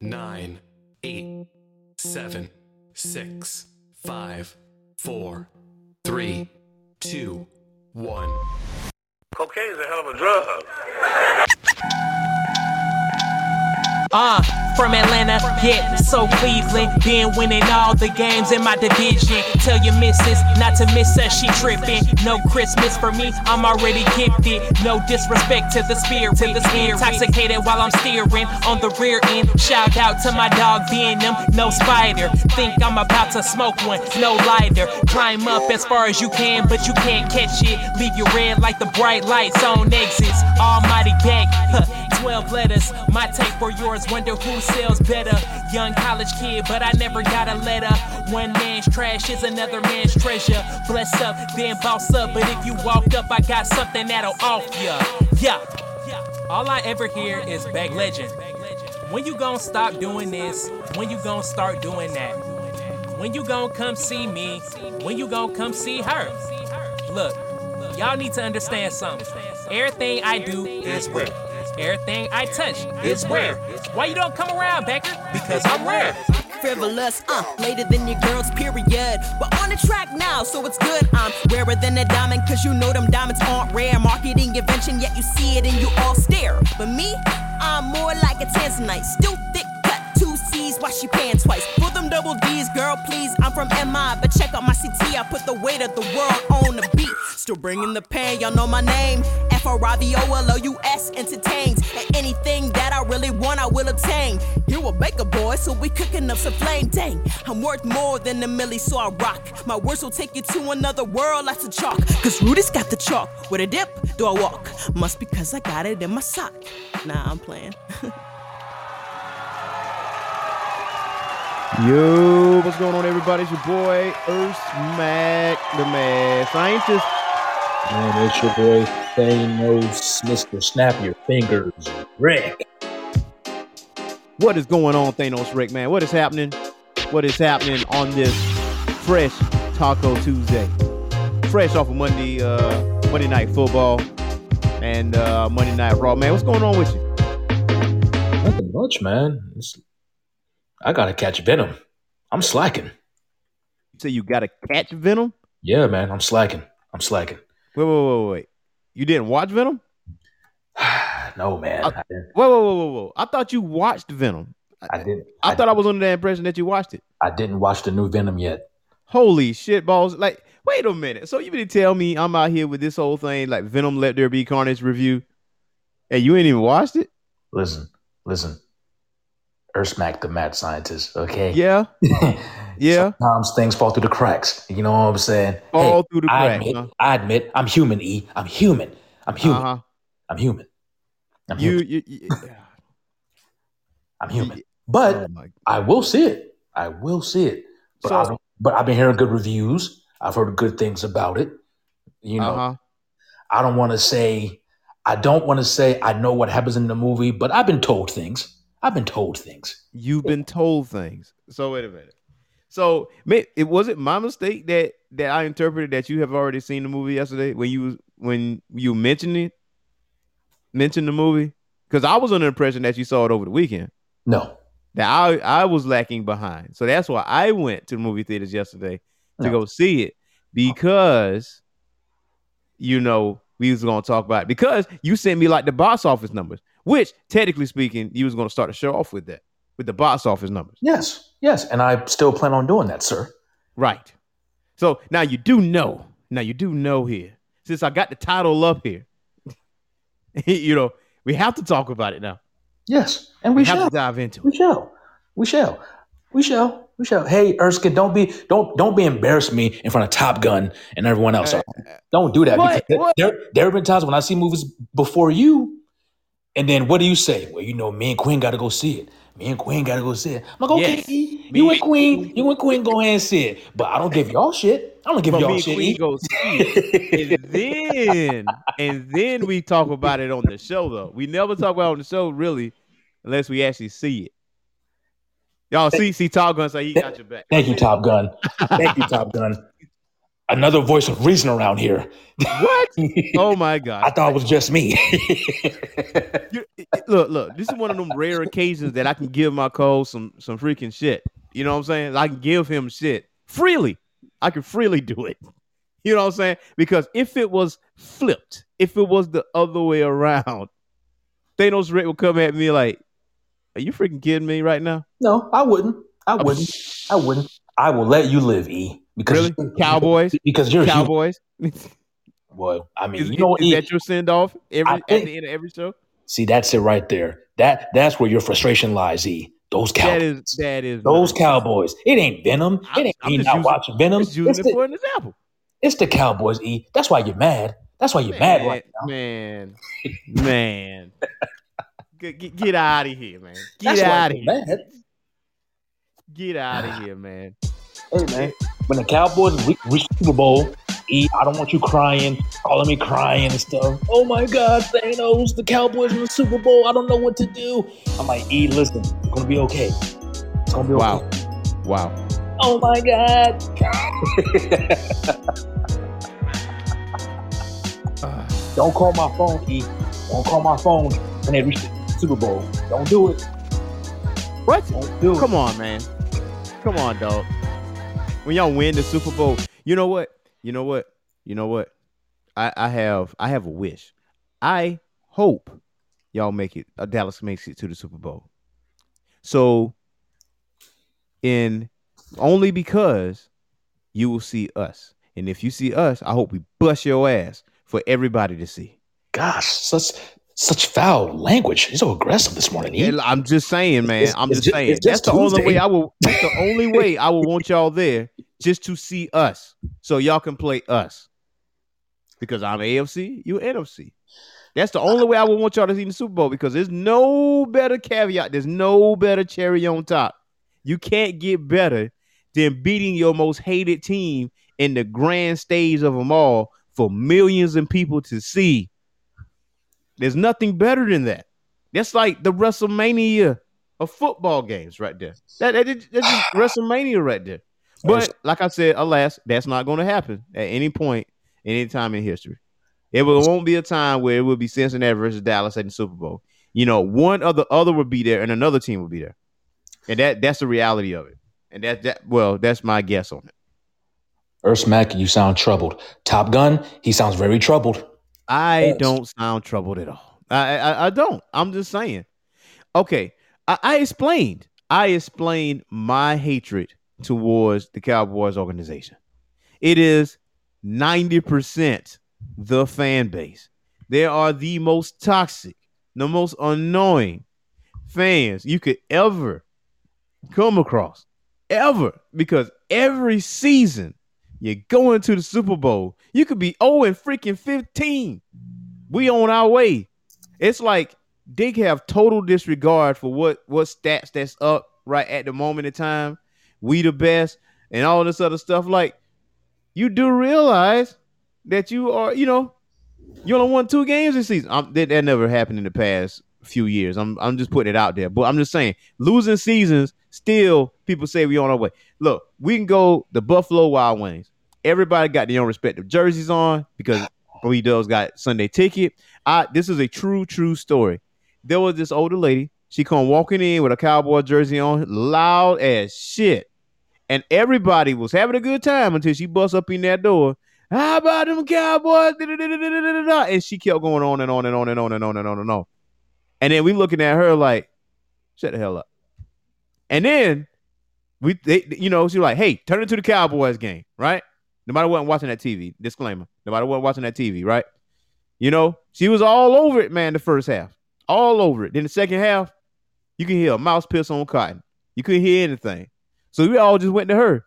nine, eight, seven, six, five, four, three, two, one. Cocaine's a hell of a drug. Uh, from Atlanta, yeah, so Cleveland. Been winning all the games in my division. Tell your missus not to miss her, she tripping. No Christmas for me, I'm already gifted. No disrespect to the spirit, to the spirit. Intoxicated while I'm steering on the rear end. Shout out to my dog Venom, no spider. Think I'm about to smoke one, no lighter. Climb up as far as you can, but you can't catch it. Leave you red like the bright lights on exits. Almighty gang, huh, 12 letters. My tape for yours, wonder who sells better. Young college kid, but I never got a letter. One man's trash is another man's treasure. Bless up, then boss up. But if you walk up, I got something that'll off ya. Yeah. All I ever hear is Bag Legend. When you gonna stop doing this? When you gonna start doing that? When you gonna come see me? When you gonna come see her? Look, y'all need to understand something. Everything I do is rare. Everything I touch is rare. Why you don't come around, Becker? Because I'm rare. frivolous, uh, later than your girl's period. We're on the track now, so it's good. I'm rarer than a diamond, cause you know them diamonds aren't rare. Marketing invention, yet you see it and you all stare. But me, I'm more like a tanzanite, still thick cut, two C's, why she paying twice? Double D's, girl, please, I'm from MI, but check out my CT, I put the weight of the world on the beat. Still bringing the pain, y'all know my name. F R I V O L O U S entertains. And anything that I really want, I will obtain. You a baker boy, so we cooking up some flame. Dang, I'm worth more than a milli, so I rock. My words will take you to another world, lots of chalk. Cause Rudy's got the chalk. With a dip, do I walk? Must be because I got it in my sock. Nah, I'm playing. Yo, what's going on, everybody? It's your boy, Earth Mac, the mad scientist. Man, it's your boy Thanos, Mr. Snap Your Fingers, Rick. What is going on, Thanos Rick, man? What is happening? What is happening on this fresh Taco Tuesday? Fresh off of Monday, uh, Monday Night Football and uh, Monday Night Raw, man. What's going on with you? Nothing much, man. It's- I gotta catch Venom. I'm slacking. You say you got to catch Venom? Yeah, man, I'm slacking. I'm slacking. Wait, wait, wait, wait. You didn't watch Venom? no, man. I- I, didn't. Whoa, whoa, whoa, whoa, whoa! I thought you watched Venom. I didn't. I thought I was under the impression that you watched it. I didn't watch the new Venom yet. Holy shit balls. Like, wait a minute. So you mean to tell me I'm out here with this whole thing like Venom Let There Be Carnage review and you ain't even watched it? Listen, listen. Earthsmack, the mad scientist. Okay. Yeah. Yeah. Sometimes things fall through the cracks. You know what I'm saying? All through the I cracks. admit, huh? I admit, I'm human. E. I'm human. I'm human. Uh-huh. I'm human. I'm You, human. you, you I'm human. oh But my I will see it. I will see it. But So- I've, but I've been hearing good reviews. I've heard good things about it. You know, uh-huh. I don't want to say I don't want to say I know what happens in the movie, but I've been told things. I've been told things. You've been told things. So wait a minute. So it was it my mistake that that I interpreted that you have already seen the movie yesterday when you when you mentioned it mentioned the movie because I was under the impression that you saw it over the weekend. No, that I I was lacking behind. So that's why I went to the movie theaters yesterday to No. go see it because you know we was gonna talk about it. because you sent me like the box office numbers, which technically speaking, you was gonna start to show off with that with the box office numbers, yes, yes, and I still plan on doing that, sir. right? So now you do know. Now you do know here since I got the title up here. you know we have to talk about it now. Yes, and We, we, have shall. to dive into We it. We shall. We shall. We shall. We shall. Hey, Erskine, don't be don't don't be embarrassed me in front of Top Gun and everyone else. Uh, don't do that. What? because What? There, there have been times when I see movies before you, and then what do you say? Well, you know, me and Queen got to go see it. Me and Queen got to go see it. I'm like, okay, Yes. you Me and and- Queen, you and Queen go ahead and see it. But I don't give y'all shit. I don't give But y'all me and shit. Queen E. go see it. and then and then we talk about it on the show though. We never talk about it on the show really unless we actually see it. Y'all see see Top Gun say he got your back. Thank you, Top Gun. Thank you, Top Gun. Another voice of reason around here. What? Oh my god! I thought it was just me. Look, look. This is one of them rare occasions that I can give my co some some freaking shit. You know what I'm saying? I can give him shit freely. I can freely do it. You know what I'm saying? Because if it was flipped, if it was the other way around, Thanos Rick would come at me like, "Are you freaking kidding me right now?" No, I wouldn't. I oh, wouldn't. I wouldn't. I will let you live, E. Because Really? Cowboys? Because you're. Cowboys. Well, I mean, Is, you know what? is E, that your send off every I at the end of every show? see, that's it right there. That that's where your frustration lies, E. Those cowboys. is that is Those not- cowboys. It ain't Venom. I'm- It ain't I'm me not using- watching Venom. Just using It's it the, for an example. it's the Cowboys, E. That's why you're mad. That's why you're mad right now. Man, man, get, get, get out of here, man. Get That's out of here. mad. Get out of here, man. Hey man, when the Cowboys re- reach the Super Bowl, E, I don't want you crying, calling me crying and stuff. Oh my God, Thanos, the Cowboys in the Super Bowl. I don't know what to do. I'm like, E, listen, it's gonna be okay. It's gonna be Wow, okay. wow. Wow. Oh my God. don't call my phone, E. Don't call my phone when they reach the Super Bowl. Don't do it. What? Don't do it. Come on, man. Come on, dog. When y'all win the Super Bowl, you know what? You know what? You know what? I, I have I have a wish. I hope y'all make it. Uh, Dallas makes it to the Super Bowl. So, in only because you will see us, and if you see us, I hope we bust your ass for everybody to see. Gosh, such such foul language. You're so aggressive this morning, E. And I'm just saying, man. It's- I'm it's just saying. it's That's just the only way I will. That's the only way I will want y'all there, just to see us, so y'all can play us. Because I'm AFC, you NFC. That's the only way I would want y'all to see the Super Bowl. Because there's no better caveat. There's no better cherry on top. You can't get better than beating your most hated team in the grand stage of them all for millions of people to see. There's nothing better than that. That's like the WrestleMania of football games right there. That, that- that's just WrestleMania right there. But like I said, alas, that's not going to happen at any point, any time in history. It will, won't be a time where it will be Cincinnati versus Dallas at the Super Bowl. You know, one or the other will be there, and another team will be there, and that that's the reality of it. And that that well, that's my guess on it. Earth Mac, you sound troubled. Top Gun, he sounds very troubled. I Yes. don't sound troubled at all. I, I I don't. I'm just saying. Okay, I, I explained. I explained my hatred towards the Cowboys organization. It is ninety percent the fan base. They are the most toxic, the most annoying fans you could ever come across, ever. Because every season you go into the Super Bowl, you could be 0 and freaking 15. We on our way. It's like they have total disregard for what what stats that's up right at the moment in time. We the best and all this other stuff. Like you do realize that you are, you know, you only won two games this season. Um, that, that never happened in the past few years. I'm I'm just putting it out there, but I'm just saying losing seasons. Still, people say we on our way. Look, we can go the Buffalo Wild Wings. Everybody got their own respective jerseys on because Lee Doves got Sunday ticket. I this is a true, true story. There was this older lady. She come walking in with a cowboy jersey on, loud as shit. And everybody was having a good time until she bust up in that door. How about them cowboys? And she kept going on and on and on and on and on and on and on. And then we looking at her like, shut the hell up. And then we, they, you know, she was like, hey, turn it to the Cowboys game, right? Nobody wasn't watching that TV. Disclaimer. Nobody wasn't watching that TV, right? You know, she was all over it, man, the first half. All over it. Then the second half, you can hear a mouse piss on cotton. You couldn't hear anything. So we all just went to her.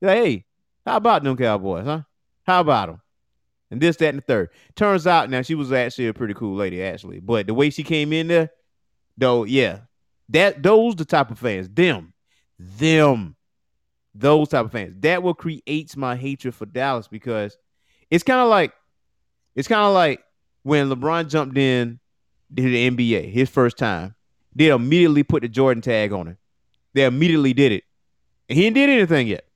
Like, hey, how about them Cowboys, huh? How about them? And this, that, and the third. Turns out now she was actually a pretty cool lady, actually. But the way she came in there, though, yeah. That those the type of fans. Them. Them. Those type of fans. That what creates my hatred for Dallas because it's kind of like it's kind of like when LeBron jumped in to the NBA his first time. They immediately put the Jordan tag on him. They immediately did it. And he didn't did anything yet.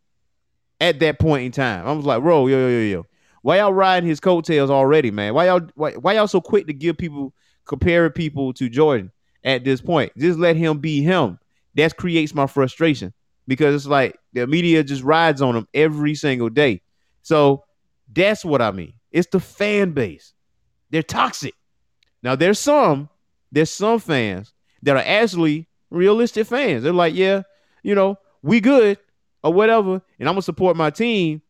At that point in time. I was like, bro, yo, yo, yo, yo. Why y'all riding his coattails already, man? Why y'all why, why y'all so quick to give people comparing people to Jordan? At this point. Just let him be him. That creates my frustration because it's like the media just rides on him every single day. So that's what I mean. It's the fan base. They're toxic. Now there's some, there's some fans that are actually realistic fans. They're like, yeah, you know, we good or whatever, and I'm gonna support my team.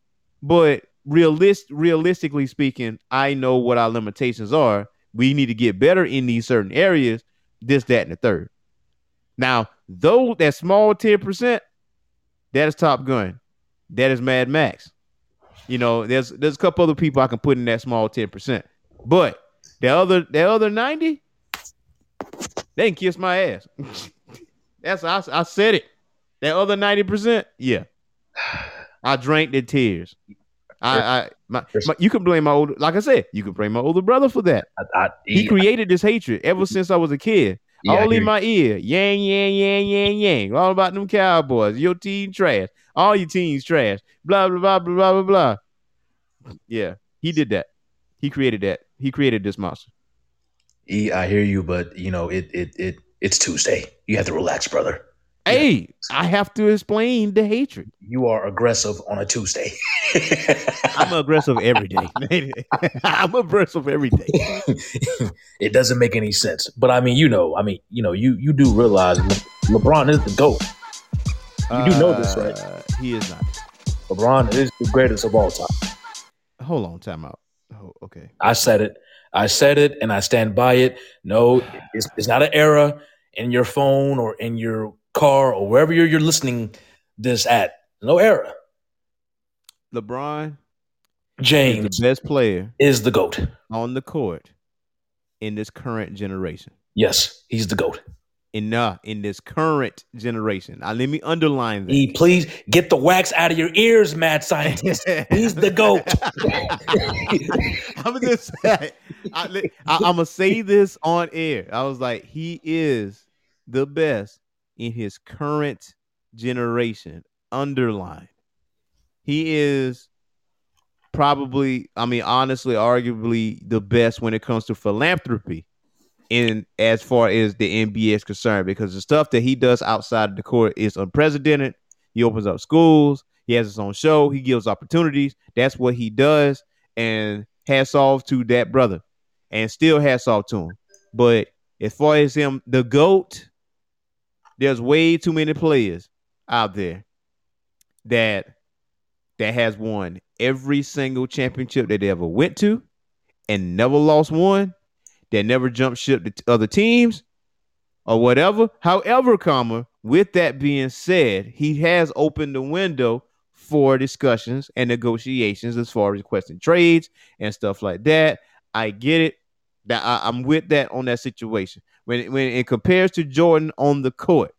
But realist, realistically speaking, I know what our limitations are. We need to get better in these certain areas. This, that, and the third. Now, though that small ten percent, that is Top Gun. That is Mad Max. You know, there's there's a couple other people I can put in that small ten percent, but the other the other ninety, they can kiss my ass. That's I, I said it. That other ninety percent, yeah, I drank the tears. I, I my, my, you can blame my older, like I said, you can blame my older brother for that. I, I, He created this hatred ever since I was a kid. Yeah, all in my ear. Yang, yang, yang, yang, yang. All about them cowboys. Your team trash. All your teams trash. Blah, blah, blah, blah, blah, blah, blah. Yeah, he did that. He created that. He created this monster. E, I hear you, but you know it it it it's Tuesday. You have to relax, brother. Hey, I have to explain the hatred. You are aggressive on a Tuesday. I'm aggressive every day. I'm aggressive every day. it doesn't make any sense. But I mean, you know, I mean, you know, you you do realize Le- LeBron is the GOAT. You do know this, right? Uh, He is not. LeBron is the greatest of all time. Hold on, time out. Oh, okay. I said it. I said it and I stand by it. No, it's, it's not an error in your phone or in your car or wherever you're, you're listening this at. No error. LeBron is James the best player is the GOAT. on the court in this current generation. Yes, he's the GOAT. In uh, in this current generation. Now let me underline that. Please get the wax out of your ears, mad scientist. He's the GOAT. I'm gonna say, I, I, I'm gonna say this on air. I was like, he is the best in his current generation. Underline, he is probably, I mean, honestly, arguably the best when it comes to philanthropy. In as far as the NBA is concerned, because the stuff that he does outside of the court is unprecedented. He opens up schools. He has his own show. He gives opportunities. That's what he does. And hats off to that brother. And still hats off to him. But as far as him, the GOAT, there's way too many players out there that that has won every single championship that they ever went to and never lost one, that never jumped ship to other teams or whatever. However, comma, with that being said, he has opened the window for discussions and negotiations as far as requesting trades and stuff like that. I get it. That I, I'm with that on that situation. When when it compares to Jordan on the court,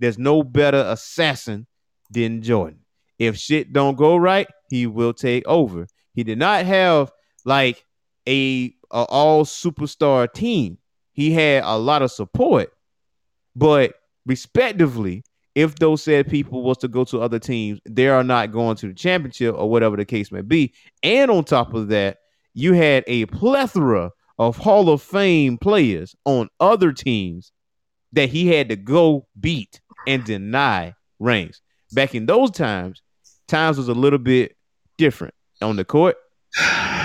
there's no better assassin than Jordan. If shit don't go right, he will take over. He did not have like a, a all superstar team. He had a lot of support, but respectively, if those said people was to go to other teams, they are not going to the championship or whatever the case may be. And on top of that, you had a plethora of Hall of Fame players on other teams that he had to go beat and deny rings. Back in those times, times was a little bit different on the court.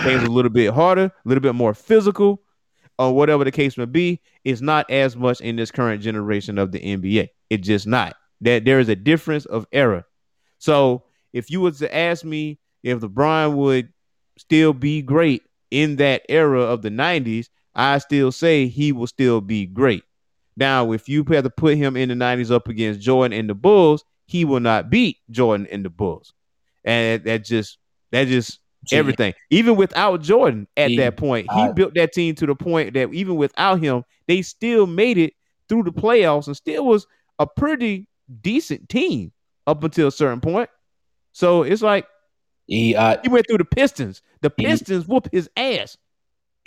Things a little bit harder, a little bit more physical, or whatever the case may be. It's not as much in this current generation of the NBA. It's just not. That there is a difference of era. So if you was to ask me if LeBron would still be great in that era of the 90s, I still say he will still be great. Now, if you had to put him in the 90s up against Jordan and the Bulls, he will not beat Jordan and the Bulls. And that just that just See, everything. Even without Jordan at See, that point, he I- built that team to the point that even without him, they still made it through the playoffs and still was a pretty decent team up until a certain point. So it's like E, I, he went through the Pistons. The He- Pistons whoop his ass,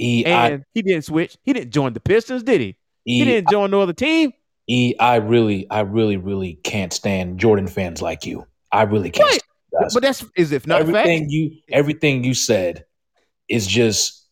E, I, and he didn't switch. He didn't join the Pistons, did he? He E, didn't join no other team. E, I really, I really, really can't stand Jordan fans like you. I really can't. Stand. But that's is if not everything fact. you, everything you said is just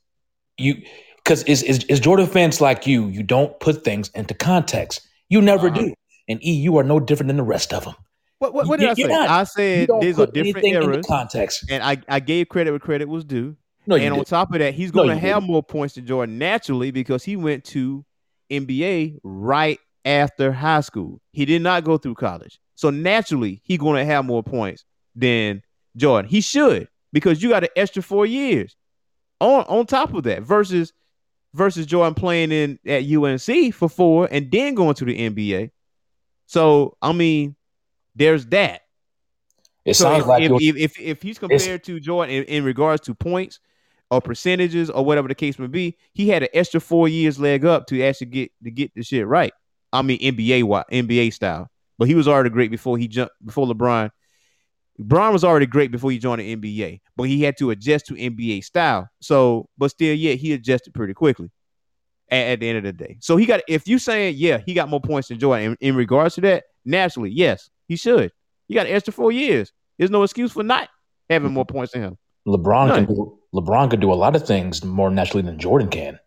you. because is, is is Jordan fans like you? You don't put things into context. You never Uh-huh. do. And E, you are no different than the rest of them. What, what, what did You- I say? not. I said these are different eras, context. and I, I gave credit where credit was due. No, and on didn't. top of that, he's No, going to have didn't. more points than Jordan naturally because he went to NBA right after high school. He did not go through college, so naturally he's going to have more points than Jordan. He should because you got an extra four years on on top of that versus versus Jordan playing in at UNC for four and then going to the NBA. So I mean, there's that. It So sounds if, like if, if, if, he's compared to Jordan in, in regards to points or percentages or whatever the case may be, he had an extra four years leg up to actually get to get the shit right. I mean NBA NBA style, but he was already great before he jumped before LeBron. LeBron was already great before he joined the NBA, but he had to adjust to NBA style. So, but still, yeah, he adjusted pretty quickly at, at the end of the day. So he got if you saying yeah, he got more points than Jordan in, in regards to that, naturally, yes, he should. He got an extra four years. There's no excuse for not having more points than him. LeBron None. can do LeBron can do a lot of things more naturally than Jordan can.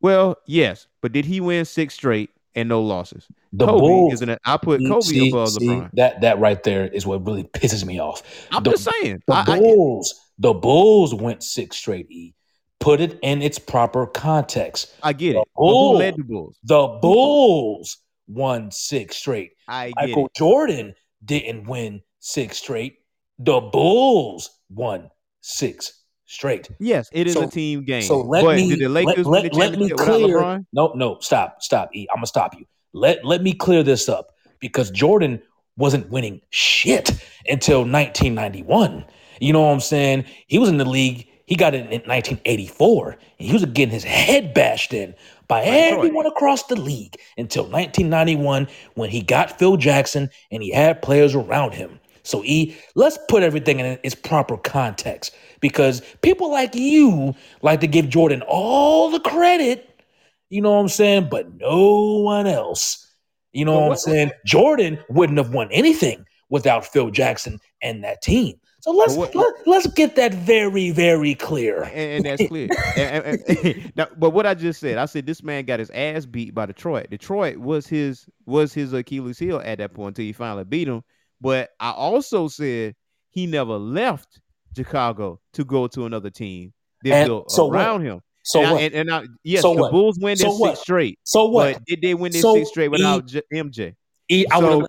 Well, yes, but did he win six straight and no losses? The Kobe Bulls, is an I put Kobe see, above see, LeBron. that that right there is what really pisses me off. I'm the, just saying. The I, I, Bulls, the Bulls went six straight. E. Put it in its proper context. I get The it. But who led the Bulls? The Bulls won six straight. I Michael it. Jordan didn't win six straight. The Bulls won six straight. Yes, it is So- a team game. So let but me did the Lakers let, let, let me clear. No, no, stop, stop. E, I'm gonna stop you. Let let me clear this up because Jordan wasn't winning shit until 1991. You know what I'm saying? He was in the league. He got it in 1984, and he was getting his head bashed in by everyone across the league until 1991 when he got Phil Jackson and he had players around him. So E, let's put everything in its proper context because people like you like to give Jordan all the credit. You know what I'm saying? But no one else. You know But what, I'm saying? Jordan wouldn't have won anything without Phil Jackson and that team. So let's what- let, let's get that very very clear. and, and that's clear. And- and- now, but what I just said, I said this man got his ass beat by Detroit. Detroit was his was his Achilles heel at that point until he finally beat him. But I also said he never left Chicago to go to another team. They built so what? around him. So and, what? I, and, and I, yes, So the what? Bulls win So their what? six straight. so what? But did they win their So six straight without E- J- MJ? E, I So,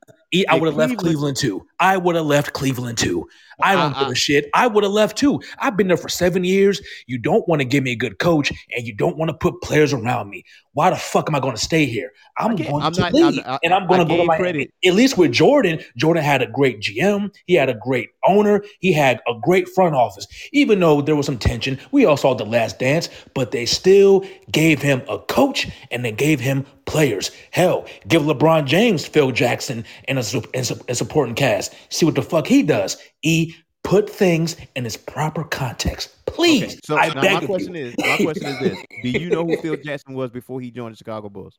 I would have left Cleveland- too. I would have left Cleveland too. I don't I- give uh. a shit. I would have left too. I've been there for seven years. You don't want to give me a good coach, and you don't want to put players around me. Why the fuck am I going to stay here? I'm going I'm to not- leave, I'm- I- and I'm going to go to Miami. credit. At least with Jordan, Jordan had a great GM. He had a great owner. He had a great front office. Even though there was some tension, we all saw the Last Dance, but they still gave him a coach and they gave him players. Hell, give LeBron James, Phil Jackson, and a, su- and su- a supporting cast. See what the fuck he does. E put things in its proper context, please. Okay, so I now beg my of question you. is, my question is this: Do you know who Phil Jackson was before he joined the Chicago Bulls?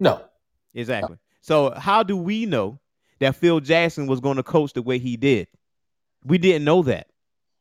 no. Exactly. So how do we know that Phil Jackson was going to coach the way he did? We didn't know that.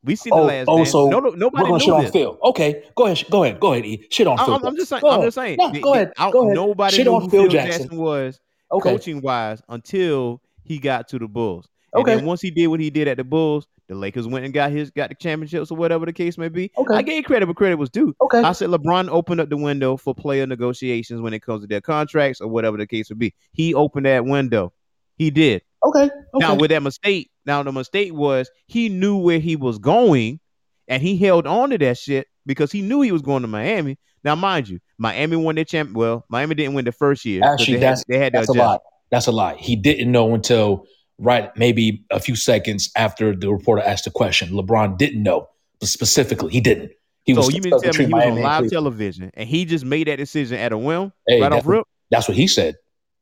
We seen the Oh, last. oh, dance. so no, no, We're nobody gonna knew shit on this. Phil. Okay, go ahead, go ahead, go ahead, E. Shit on I- Phil. I'm, I'm just saying. Go I'm just saying. No, go ahead, go ahead. Nobody Shit knew on who Phil Phil Jackson. Jackson, was Okay. coaching wise until he got to the Bulls. And Okay. then once he did what he did at the Bulls, the Lakers went and got his got the championships or whatever the case may be. Okay. I gave credit where credit was due. Okay. I said LeBron opened up the window for player negotiations when it comes to their contracts or whatever the case would be. He opened that window. He did. Okay. Okay. Now with that mistake, now the mistake was he knew where he was going, and he held on to that shit because he knew he was going to Miami. Now, mind you, Miami won their champ. Well, Miami didn't win the first year. Actually, they had, that's they had that's a lie. That's a lie. He didn't know until right maybe a few seconds after the reporter asked the question. LeBron didn't know specifically. He didn't. He So was you mean to tell me he was on live television and he just made that decision at a whim, Hey, right off rip? That's what he said.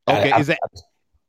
Okay, I- I- is that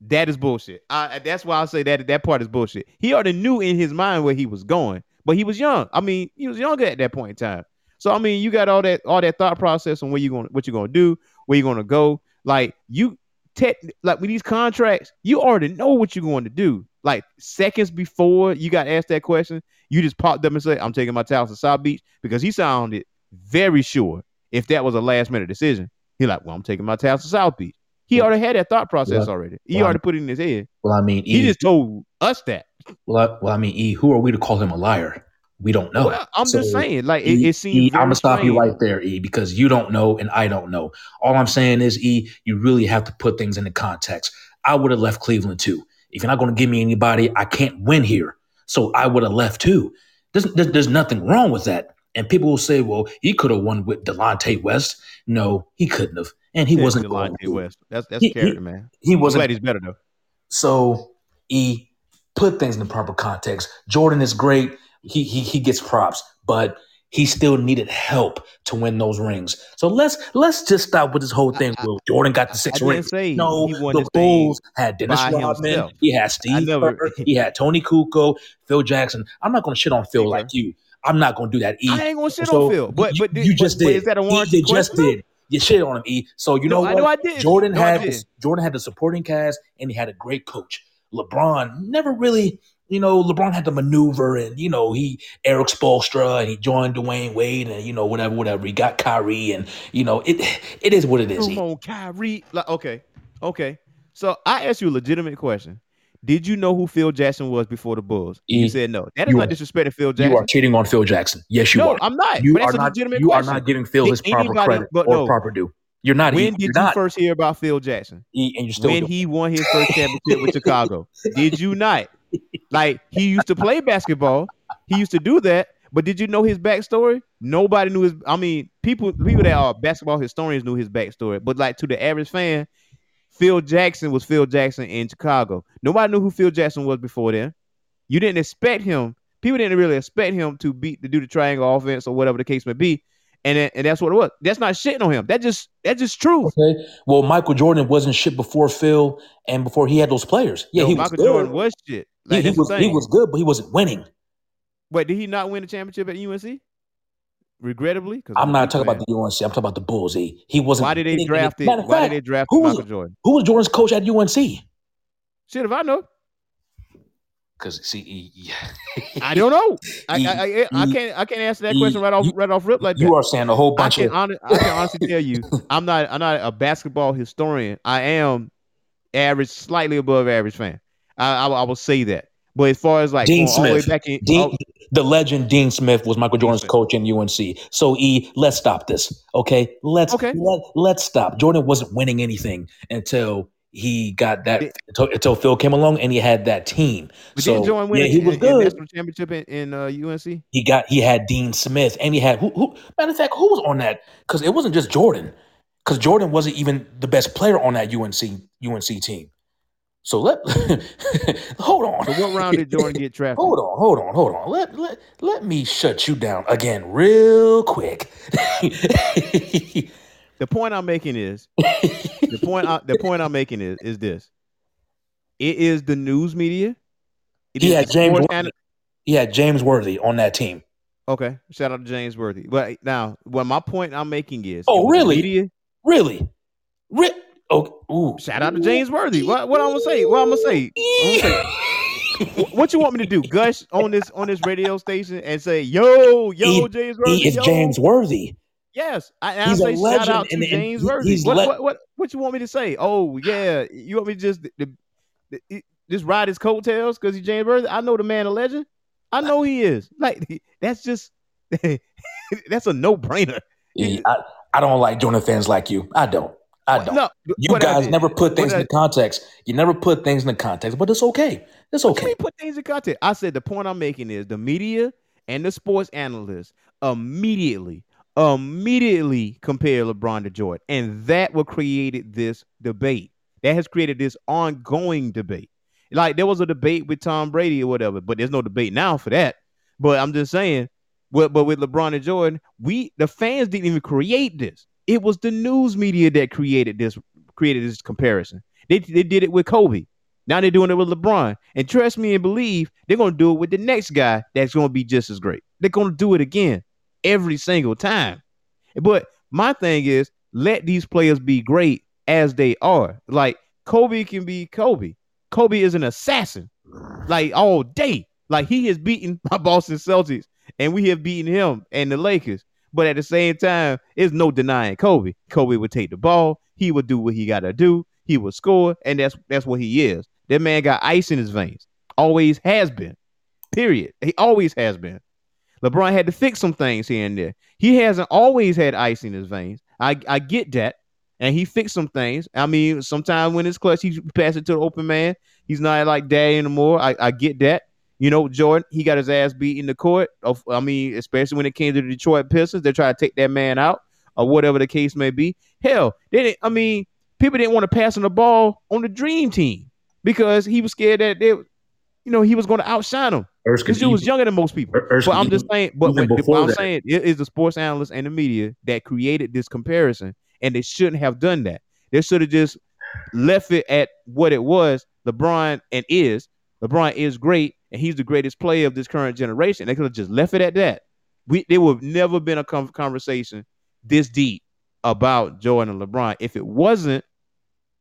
that is bullshit? I, that's why I say that that part is bullshit. He already knew in his mind where he was going, but he was young. I mean, he was younger at that point in time. So I mean, you got all that all that thought process on where you going, what you're going to do, where you're going to go. Like you, te- like with these contracts, you already know what you're going to do. Like seconds before you got asked that question, you just popped up and said, "I'm taking my towels to South Beach," because he sounded very sure if that was a last minute decision, he like, well, I'm taking my task to South Beach. He already had that thought process Well, already. He well, already put it in his head. Well, I mean, He E, just told us that. well, I, well, I mean, E, who are we to call him a liar? We don't know. Well, I'm just saying, like it, E, it seems. E, I'm gonna stop you right there, E, because you don't know and I don't know. All I'm saying is, E, you really have to put things into context. I would have left Cleveland too. If you're not going to give me anybody, I can't win here. So I would have left too. There's, there's, there's nothing wrong with that. And people will say, well, he could have won with Delonte West. No, he couldn't have. And he Yeah, wasn't going Delonte to. West. That's that's He- character, he- man. He I'm wasn't glad he's better though. so E put things in the proper context. Jordan is great. He he he gets props, but he still needed help to win those rings. So let's let's just stop with this whole thing. I- Well, Jordan got the six rings. No, he the Bulls had Dennis Rodman. himself. He had Steve Kerr. He had Toni Kukoc, Phil Jackson. I'm not going to shit on Phil Okay. like you. I'm not going to do that. E. I ain't gonna shit So on Phil, but you, but did- you just but did. Is that a E, warranted you just did. You shit on him, E. So you know No, I what? know I did. Jordan No, I had did. Jordan had the supporting cast and he had a great coach. LeBron never really, you know, LeBron had to maneuver and you know he Erik Spoelstra and he joined Dwyane Wade and you know whatever whatever he got Kyrie and you know it it is what it is. Come on, Kyrie. Like, okay, okay. So I asked you a legitimate question. Did you know who Phil Jackson was before the Bulls? E, you said no. That is you not disrespecting Phil Jackson. You are cheating on Phil Jackson. Yes, you are. no, are. I'm not. you but are a not. You question. are not giving Phil Did his proper anybody- credit but or no. proper due. You're not. when E. did You're not. first hear about Phil Jackson? E, and you're still when he won his first championship with Chicago. Did you not? Like he used to play basketball. He used to do that. But did you know his backstory? Nobody knew his. I mean, people people that are basketball historians knew his backstory. But like to the average fan, Phil Jackson was Phil Jackson in Chicago. Nobody knew who Phil Jackson was before then. You didn't expect him. People didn't really expect him to beat to do the triangle offense or whatever the case may be. And that- and that's what it was. That's not shitting on him. That just that's just true. Okay. Well, Michael Jordan wasn't shit before Phil and before he had those players. Yeah, he Michael. Jordan was shit. Yeah, Like, he was. He was good, but he wasn't winning. Wait, did he not win the championship at UNC? Regrettably, I'm not talking about the UNC. I'm talking about the Bulls. E. He wasn't. Why did they draft it? Why fact, did they draft who was- Michael Jordan? Who was Jordan's coach at UNC? Shit, if I know, Because see, yeah. I don't know. I, E- I, I, I can't I can't answer that E- question right off you- right off rip like that. you are saying a whole I bunch can, of. I can honestly tell you, I'm not I'm not a basketball historian. I am average, slightly above average fan. I, I, I will say that. But as far as like Dean the Smith. back in, Dean, oh, the legend Dean Smith was Michael Jordan's Smith. coach in UNC. So E, let's stop this. Okay, let's Okay. let let's stop. Jordan wasn't winning anything until he got that Did- until, until Phil came along and he had that team. but so didn't Jordan win yeah, he was good. national championship in, in uh, UNC? He got he had Dean Smith and he had who, who matter of fact who was on that because it wasn't just Jordan because Jordan wasn't even the best player on that UNC UNC team. So let hold on. So what round did Jordan get drafted? Hold on, hold on, hold on. Let let let me shut you down again real quick. the point I'm making is the point I, the point I'm making is is this. It is the news media. It he had James Worthy. ana- he had James Worthy on that team. okay, shout out to James Worthy. But now, what my point I'm making is, Oh, really? Media, Really? Oh, ooh. shout out to James Worthy. What what I'm gonna say? What I'm gonna say? I'm gonna say what you want me to do? Gush on this on this radio station and say, "Yo, yo, He- James Worthy." He is yo. James Worthy. Yes, I, I say shout out to James Worthy. What, le- what what what you want me to say? Oh yeah, you want me to just the, the, the- just ride his coattails because he's James Worthy? I know the man, a legend. I know he is. Like that's just that's a no brainer. He- I, I don't like Jordan fans like you. I don't. I don't. No, you guys never put things in context. You never put things in the context, but it's okay. It's okay. mean put things in context? I said the point I'm making is the media and the sports analysts immediately, immediately compare LeBron to Jordan, and that what created this debate. That has created this ongoing debate. Like there was a debate with Tom Brady or whatever, but there's no debate now for that. But I'm just saying, but but with LeBron and Jordan, we the fans didn't even create this. It was the news media that created this created this comparison. They they did it with Kobe. Now they're doing it with LeBron. And trust me and believe they're to do it with the next guy that's to be just as great. They're to do it again every single time. But my thing is let these players be great as they are. Like Kobe can be Kobe. Kobe is an assassin, like all day. Like he has beaten my Boston Celtics and we have beaten him and the Lakers. But at the same time, there's no denying Kobe. Kobe would take the ball. He would do what he got to do. He would score, and that's that's what he is. That man got ice in his veins. Always has been. Period. He always has been. LeBron had to fix some things here and there. He hasn't always had ice in his veins. I, I get that. And he fixed some things. I mean, sometimes when it's clutch, he pass it to the open man. He's not like daddy anymore. I, I get that. You know, Jordan, he got his ass beat in the court. Of, I mean, especially when it came to the Detroit Pistons, they try to take that man out or whatever the case may be. Hell, they didn't. I mean, people didn't want to pass on the ball on the Dream Team because he was scared that they, you know, he was going to outshine them. Because he was younger than most people. Erskine, but I'm just saying. But what I'm that. saying it is the sports analysts and the media that created this comparison, and they shouldn't have done that. They should have just left it at what it was. LeBron and is LeBron is great, and he's the greatest player of this current generation. They could have just left it at that. We there would have never been a conversation this deep about Jordan and LeBron if it wasn't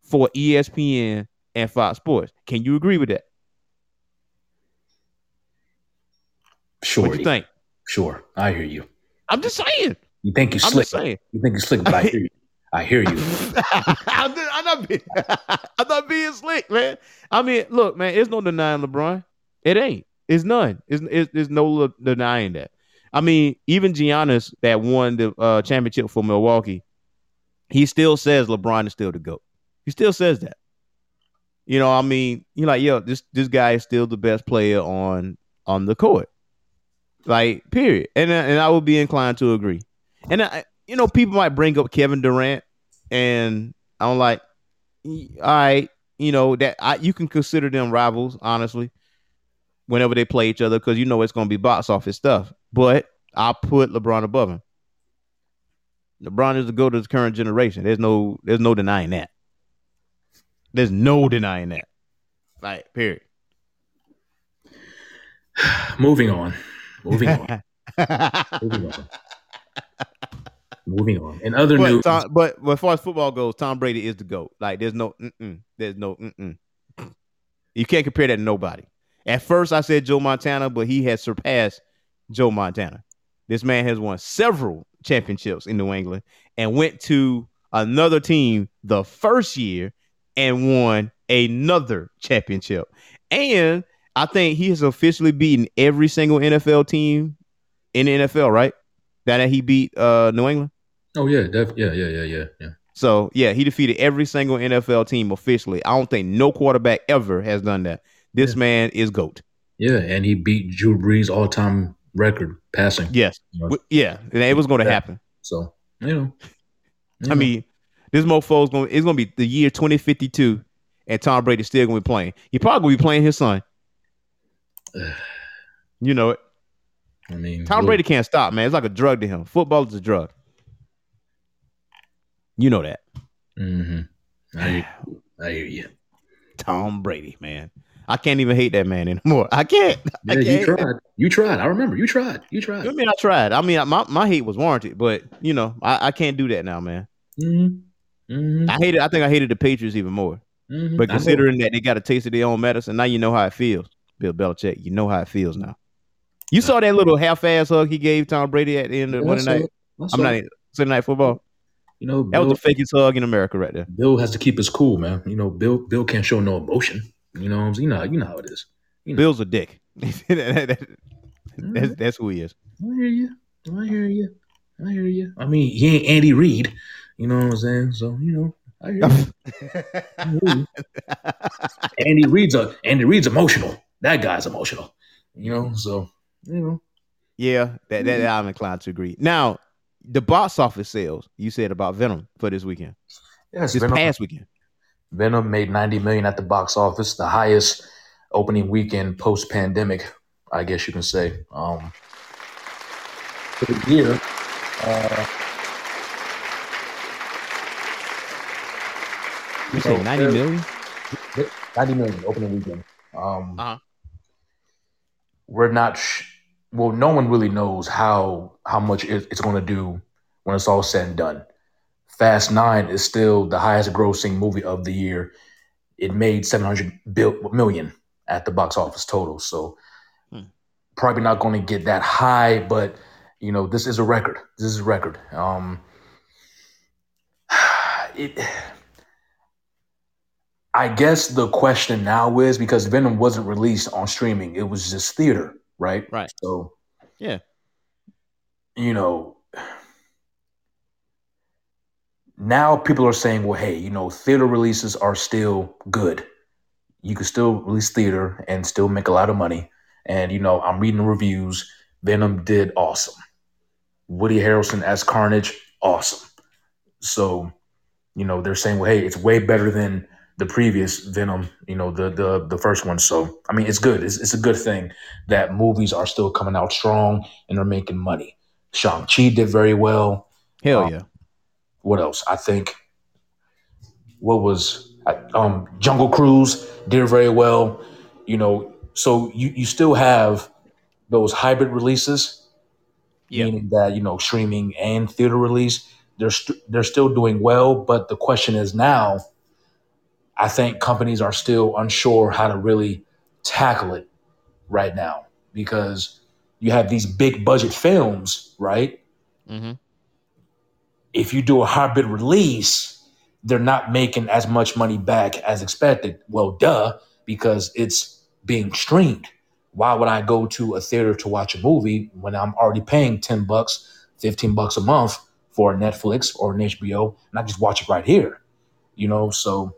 for ESPN and Fox Sports. Can you agree with that? Sure. What you think? Sure. I hear you. I'm just saying. You think you're I'm slick. just saying. You think you're slick, but I hear you. I hear you. I'm, not being, I'm not being slick, man. I mean, look, man, it's no denying LeBron. It ain't. It's none. It's, it's there's no le- denying that. I mean, even Giannis that won the uh, championship for Milwaukee, he still says LeBron is still the goat. He still says that. You know, I mean, you're like, yo, this this guy is still the best player on on the court. Like, period. And and I would be inclined to agree. And I, you know, people might bring up Kevin Durant, and I'm like, all right, you know that I you can consider them rivals, honestly, whenever they play each other, because you know it's going to be box office stuff. But I'll put LeBron above him. LeBron is the go to the current generation. There's no there's no denying that. There's no denying that. Like, period. Moving on. Moving on. Moving on. Moving on. In other but, news, Tom, but but as far as football goes, Tom Brady is the goat. Like there's no, mm-mm, there's no, mm-mm. you can't compare that to nobody. At first, I said Joe Montana, but he has surpassed Joe Montana. This man has won several championships in New England and went to another team the first year and won another championship. And I think he has officially beaten every single NFL team in the NFL, right? That he beat uh, New England. Oh yeah, def- yeah, yeah, yeah, yeah, yeah. So yeah, he defeated every single NFL team officially. I don't think no quarterback ever has done that. This man is goat. Yeah, and he beat Drew Brees' all-time record passing. Yes, W- yeah, and it was going to happen. So you know, I mean, this mofo's going. It's going to be the year 2052, and Tom Brady's still going to be playing. He probably going to be playing his son. You know it. I mean, Tom look, Brady can't stop, man. It's like a drug to him. Football is a drug. You know that. mhm. I, hear- I hear you. Tom Brady, man. I can't even hate that man anymore. I can't. Yeah, you can't. tried. You tried. I remember. You tried. You tried. I mean, I tried. I mean, my, my hate was warranted, but you know, I, I can't do that now, man. Mm-hmm. Mm-hmm. I hated. I think I hated the Patriots even more. Mm-hmm. But considering that they got a taste of their own medicine, now you know how it feels. Bill Belichick, you know how it feels now. You saw that little half-ass hug he gave Tom Brady at the end of Yeah, I saw night. I I'm not Sunday night football. You know, That was Bill, the fakest hug in America right there. Bill has to keep his cool, man. You know, Bill Bill can't show no emotion. You know, what I'm saying? you know, you know how it is. You know. Bill's a dick. that's, Mhm. that's who he is. I hear you. I hear you. I hear you. I mean, he ain't Andy Reid. You know what I'm saying? So you know, I hear you. I hear you. Andy Reid's a Andy Reid's emotional. That guy's emotional. You know, so you know. yeah, that, that I'm inclined to agree. Now, the box office sales you said about Venom for this weekend, Yes, this Venom, past weekend. Venom made 90 million at the box office, the highest opening weekend post pandemic, I guess you can say. Um, for the year, uh, You said So, 90 there- million? 90 million opening weekend. Um, Uh-huh. We're not, sh- well, no one really knows how how much it's going to do when it's all said and done. Fast Nine is still the highest grossing movie of the year. It made 700 bil- million at the box office total. So Hmm. probably not going to get that high, but you know, this is a record. This is a record. Um, it. I guess the question now is because Venom wasn't released on streaming; it was just theater, right? Right. So, Yeah. you know, now people are saying, well, hey, you know, theater releases are still good. You can still release theater and still make a lot of money. And, you know, I'm reading the reviews. Venom did awesome. Woody Harrelson as Carnage, awesome. So, you know, they're saying, well, hey, it's way better than the previous Venom, you know, the the the first one. So, I mean, it's good. It's, it's a good thing that movies are still coming out strong and they're making money. Shang-Chi did very well Hell Um, yeah. what else? I think what was um Jungle Cruise did very well. You know, so you you still have those hybrid releases, Yeah. meaning that you know streaming and theater release. They're st- they're still doing well, but the question is now. I think companies are still unsure how to really tackle it right now because you have these big budget films, right? Mm-hmm. if you do a hybrid release, they're not making as much money back as expected. Well, duh, because it's being streamed. Why would I go to a theater to watch a movie when I'm already paying 10 bucks, 15 bucks a month for Netflix or an HBO and I just watch it right here? You know, so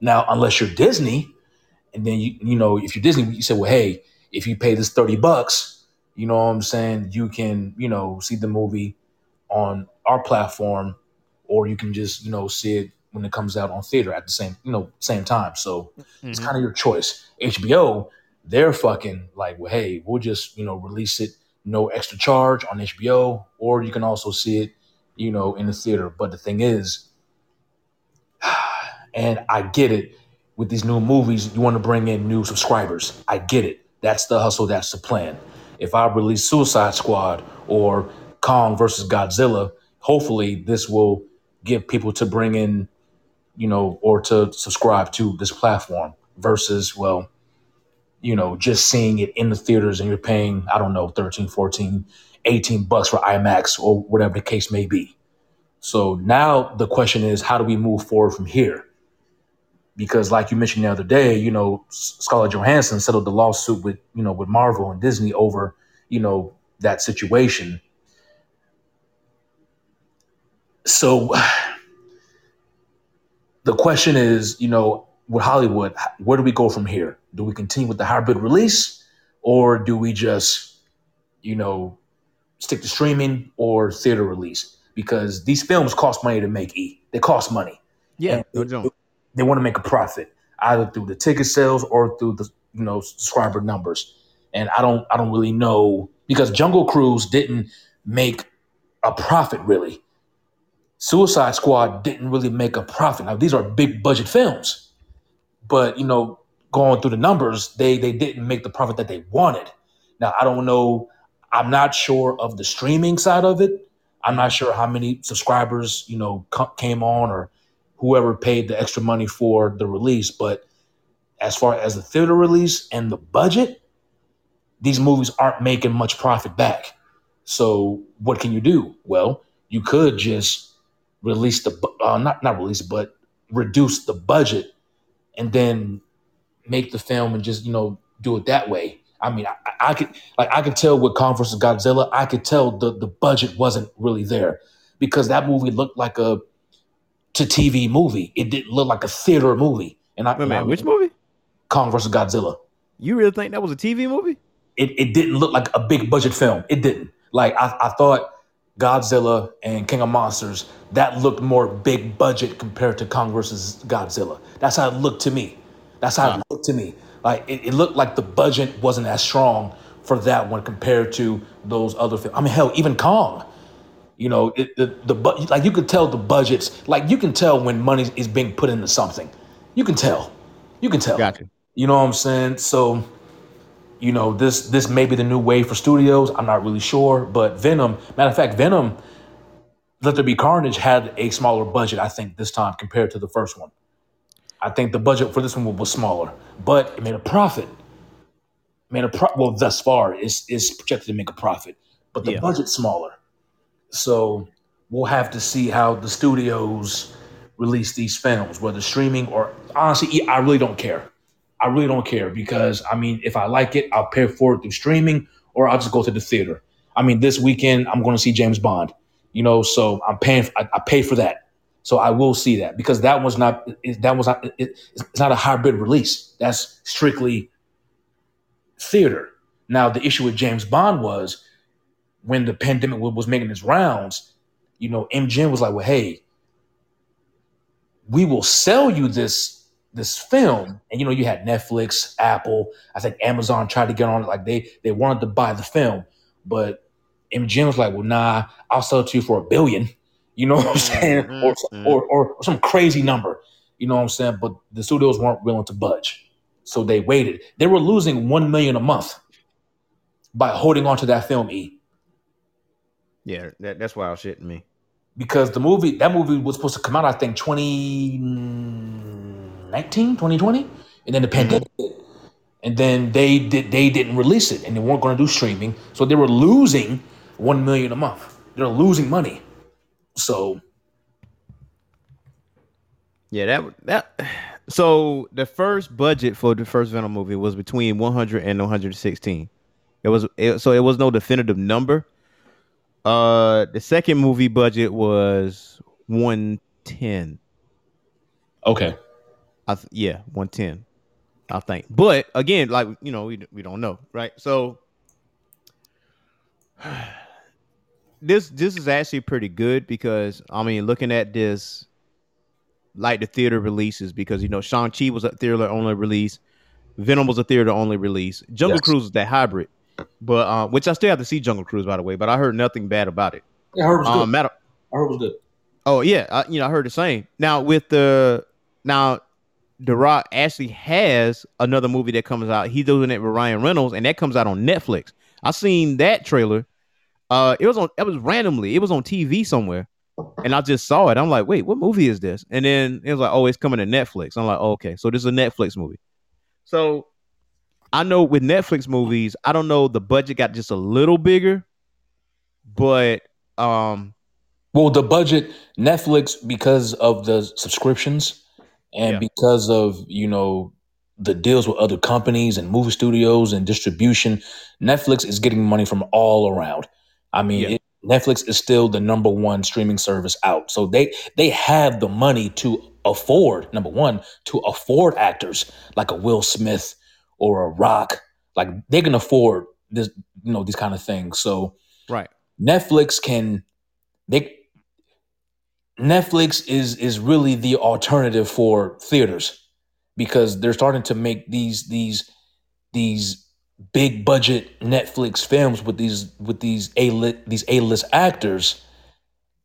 now unless you're Disney, and then you you know, if you're Disney, you say, well, hey, if you pay this 30 bucks, you know what I'm saying, you can, you know, see the movie on our platform, or you can just you know see it when it comes out on theater at the same you know same time. So it's mm-hmm. kind of your choice. HBO, they're fucking like, well, hey, we'll just you know release it no extra charge on HBO, or you can also see it you know in the theater. But the thing is, and I get it with these new movies, you want to bring in new subscribers. I get it. That's the hustle. That's the plan. If I release Suicide Squad or Kong versus Godzilla, hopefully this will get people to bring in, you know, or to subscribe to this platform versus, well, you know, just seeing it in the theaters and you're paying, I don't know, 13, 14, 18 bucks for IMAX or whatever the case may be. So now the question is, how do we move forward from here? Because, like you mentioned the other day, you know, Scarlett Johansson settled the lawsuit with, you know, with Marvel and Disney over, you know, that situation. So the question is, you know, with Hollywood, where do we go from here? Do we continue with the hybrid release or do we just, you know, stick to streaming or theater release? Because these films cost money to make, E. They cost money. Yeah. And. They want to make a profit either through the ticket sales or through the you know subscriber numbers. And i don't i don't really know because jungle cruise didn't make a profit really. Suicide squad didn't really make a profit. Now these are big budget films but you know going through the numbers they they didn't make the profit that they wanted. Now i don't know i'm not sure of the streaming side of it. I'm not sure how many subscribers you know co- came on or whoever paid the extra money for the release. But as far as the theater release and the budget, these movies aren't making much profit back. So what can you do? Well, you could just release the uh, not not release, but reduce the budget, and then make the film and just you know do it that way. I mean, I, I could like I could tell with Kong vs Godzilla, I could tell the the budget wasn't really there because that movie looked like a to TV movie. It didn't look like a theater movie. And I, Wait a and I which movie? Kong versus Godzilla. You really think that was a TV movie? It, it didn't look like a big budget film. It didn't. Like I, I thought Godzilla and King of Monsters, that looked more big budget compared to Kong versus Godzilla. That's how it looked to me. That's how it looked to me. Like it, it looked like the budget wasn't as strong for that one compared to those other films. I mean, hell, even Kong. You know, it, the the bu- like you could tell the budgets. Like you can tell when money is being put into something. You can tell. You can tell. Gotcha. You know what I'm saying? So, you know, this this may be the new way for studios. I'm not really sure, but Venom. Matter of fact, Venom, Let There Be Carnage had a smaller budget, I think, this time compared to the first one. I think the budget for this one was smaller, but it made a profit. Made a pro- well thus far is is projected to make a profit. but the Yeah. budget's smaller. So we'll have to see how the studios release these films, whether streaming or honestly, I really don't care. I really don't care because I mean, if I like it, I'll pay for it through streaming or I'll just go to the theater. I mean, this weekend I'm going to see James Bond, you know, so I'm paying. I, I pay for that, so I will see that because that was not that was not it, it's not a hybrid release. That's strictly theater. Now the issue with James Bond was when the pandemic was making its rounds. You know, MGM was like, "Well, hey, we will sell you this this film." And you know, you had Netflix, Apple, I think Amazon tried to get on it. Like they they wanted to buy the film, but MGM was like, "Well, nah, I'll sell it to you for a billion. You know what I'm saying? Or, Mhm. or or some crazy number. You know what I'm saying? But the studios weren't willing to budge, so they waited. They were losing one million a month by holding on to that film. E Yeah, that, that's wild shit to me. because the movie that movie was supposed to come out, I think 2019, 2020, and then the mm-hmm. pandemic hit. And then they did they didn't release it and they weren't going to do streaming. So they were losing 1 million a month. They're losing money. So Yeah, that that. So the first budget for the first Venom movie was between 100 and 116. It was it, so it was no definitive number. Uh, the second movie budget was 110. okay. I th- yeah, 110. I think. But again, like you know, we we don't know, right? So this this is actually pretty good because I mean, looking at this like the theater releases because you know Shang-Chi was a theater only release, Venom was a theater only release, Jungle Yes. Cruise is that hybrid. But uh, which I still have to see Jungle Cruise by the way, but I heard nothing bad about it. Yeah, I heard it was good. Um, matter I heard it was good. Oh yeah, I, you know I heard the same. Now with the now, The Rock actually has another movie that comes out. He's doing it with Ryan Reynolds, and that comes out on Netflix. I seen that trailer. Uh, it was on. It was randomly. It was on TV somewhere, and I just saw it. I'm like, wait, what movie is this? And then it was like, oh, it's coming to Netflix. I'm like, oh, okay, so this is a Netflix movie. So I know with Netflix movies, I don't know the budget got just a little bigger, but um, Well, the budget, Netflix, because of the subscriptions and Yeah. because of, you know, the deals with other companies and movie studios and distribution, Netflix is getting money from all around. I mean, Yeah. it, Netflix is still the number one streaming service out. So they they have the money to afford, number one, to afford actors like a Will Smith or a Rock. Like they can afford this, you know, these kind of things. So right, Netflix can they Netflix is is really the alternative for theaters because they're starting to make these these these big budget Netflix films with these with these a these A list actors,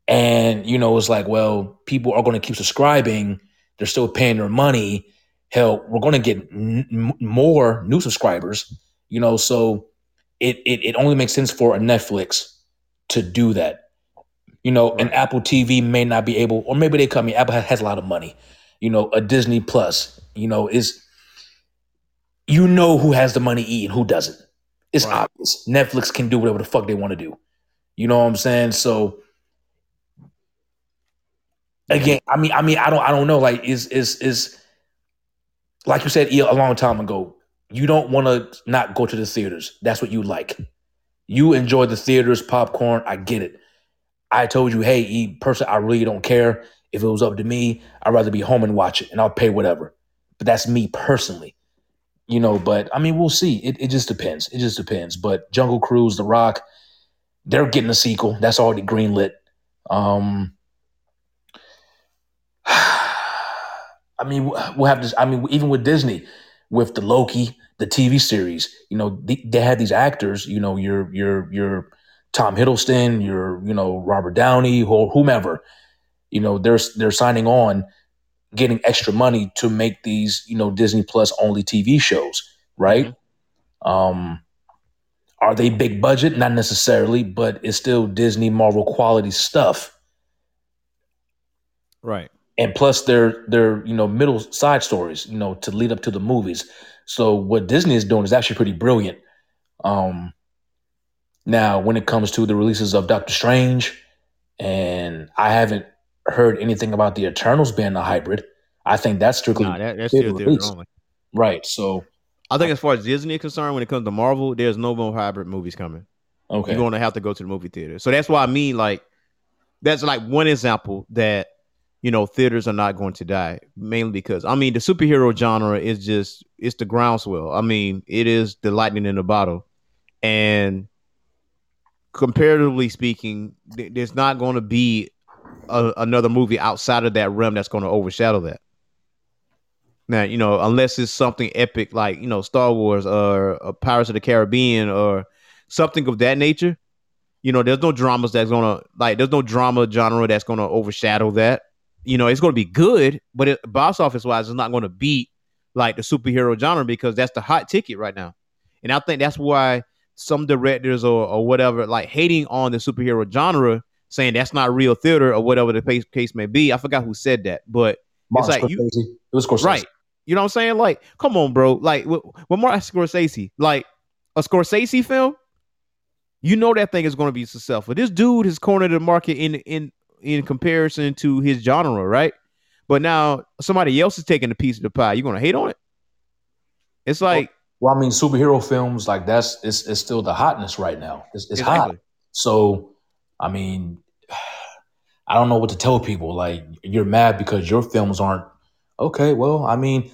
and you know it's like well people are going to keep subscribing. They're still paying their money. Hell, we're going to get n- more new subscribers. You know, so it, it it only makes sense for a Netflix to do that. You know, and Apple TV may not be able, or maybe they come. I mean, Apple has a lot of money. You know, a Disney Plus. You know, is you know who has the money eat and who doesn't. It's Right. obvious. Netflix can do whatever the fuck they want to do. You know what I'm saying? So again, I mean, I mean, I don't, I don't know. Like, is is is like you said a long time ago? You don't want to not go to the theaters. That's what you like. You enjoy the theaters, popcorn. I get it. I told you, hey, person, I really don't care. If it was up to me, I'd rather be home and watch it, and I'll pay whatever. But that's me personally, you know. But I mean, we'll see. It, it just depends. It just depends. But Jungle Cruise, The Rock, they're getting a sequel. That's already greenlit. Um, I mean, we'll have this. I mean, even with Disney, with the Loki, the TV series, you know, they, they had these actors. You know, your your your Tom Hiddleston, your you know Robert Downey, or whomever. You know, they're they're signing on, getting extra money to make these you know Disney Plus only TV shows, right? Um, are they big budget? Not necessarily, but it's still Disney Marvel quality stuff right. And plus they're they're you know middle side stories you know to lead up to the movies so what disney is doing is actually pretty brilliant um Now, when it comes to the releases of Doctor Strange, and I haven't heard anything about the Eternals being a hybrid. I think that's strictly Nah, that, that's still theater only. right. So I think as far as Disney is concerned, when it comes to Marvel, there's no more hybrid movies coming. okay, You're going to have to go to the movie theater. So that's why I mean, like, that's like one example that you know theaters are not going to die, mainly because I mean the superhero genre is just it's the groundswell. I mean, it is the lightning in the bottle, and comparatively speaking, th- there's not going to be a, another movie outside of that realm that's going to overshadow that. Now, you know, unless it's something epic like you know Star Wars or, or Pirates of the Caribbean or something of that nature, you know, there's no dramas that's gonna like there's no drama genre that's gonna overshadow that. You know, it's gonna be good, but it, box office wise, it's not gonna beat like the superhero genre because that's the hot ticket right now. And I think that's why some directors or, or whatever like hating on the superhero genre, saying that's not real theater or whatever the case, case may be. I forgot who said that, but Martin it's like you- it was Scorsese. Right. You know what I'm saying? Like, come on, bro. Like, with, with Martin Scorsese, like a Scorsese film, you know that thing is going to be successful. This dude has cornered the market in in in comparison to his genre, right? But now somebody else is taking a piece of the pie. You're going to hate on it? It's like Well, I mean, superhero films like that's it's, it's still the hotness right now. It's, it's hot. So, I mean, I don't know what to tell people. Like, you're mad because your films aren't okay. Well, I mean,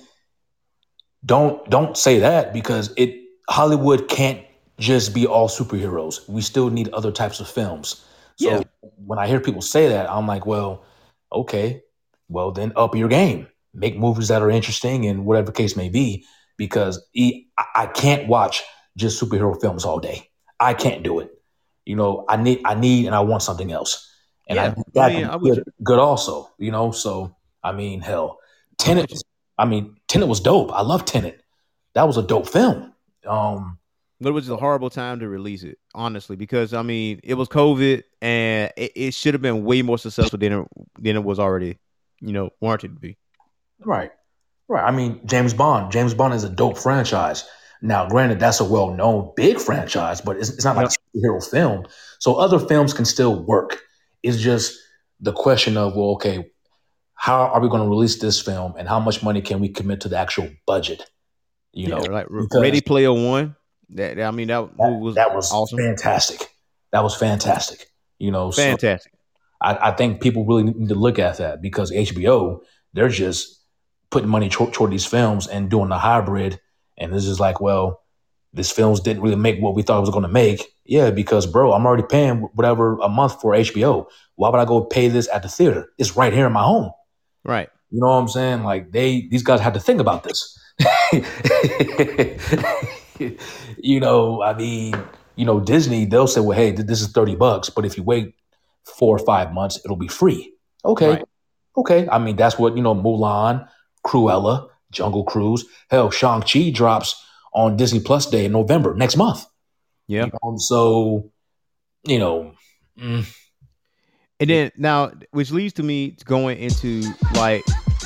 don't don't say that because it Hollywood can't just be all superheroes. We still need other types of films. So Yeah. when I hear people say that, I'm like, well, okay, well then up your game. Make movies that are interesting and whatever case may be. Because I can't watch just superhero films all day. I can't do it. You know, I need I need and I want something else. And I Yeah, think that I mean, I good, good also, you know. So I mean, hell, Tenet. I mean, Tenet was dope. I love Tenet. That was a dope film. Um, But it was a horrible time to release it, honestly, because I mean it was COVID and it, it should have been way more successful than it, than it was already, you know, warranted to be. right, right. I mean, James Bond. James Bond is a dope franchise. Now, granted, that's a well-known big franchise, but it's, it's not like a superhero film. So other films can still work. It's just the question of, well, okay, how are we going to release this film, and how much money can we commit to the actual budget? You know, Yeah, like because- Ready Player One. That I mean that, that, was that was awesome, fantastic. That was fantastic. You know, so- fantastic. I, I think people really need to look at that because HBO, they're just putting money toward, toward these films and doing the hybrid. And this is like, well, this films didn't really make what we thought it was going to make. Yeah, because bro, I'm already paying whatever a month for HBO. Why would I go pay this at the theater? It's right here in my home. Right. You know what I'm saying? Like they, these guys had to think about this. you know, I mean, you know, Disney, they'll say, well, hey, th- this is 30 bucks, but if you wait four or five months, it'll be free. Okay. Right. Okay. I mean, that's what, you know, Mulan, Cruella, Jungle Cruise, hell, Shang-Chi drops on Disney Plus Day in November next month. Yeah. You know, so, you know, mm, And then now, which leads to me going into like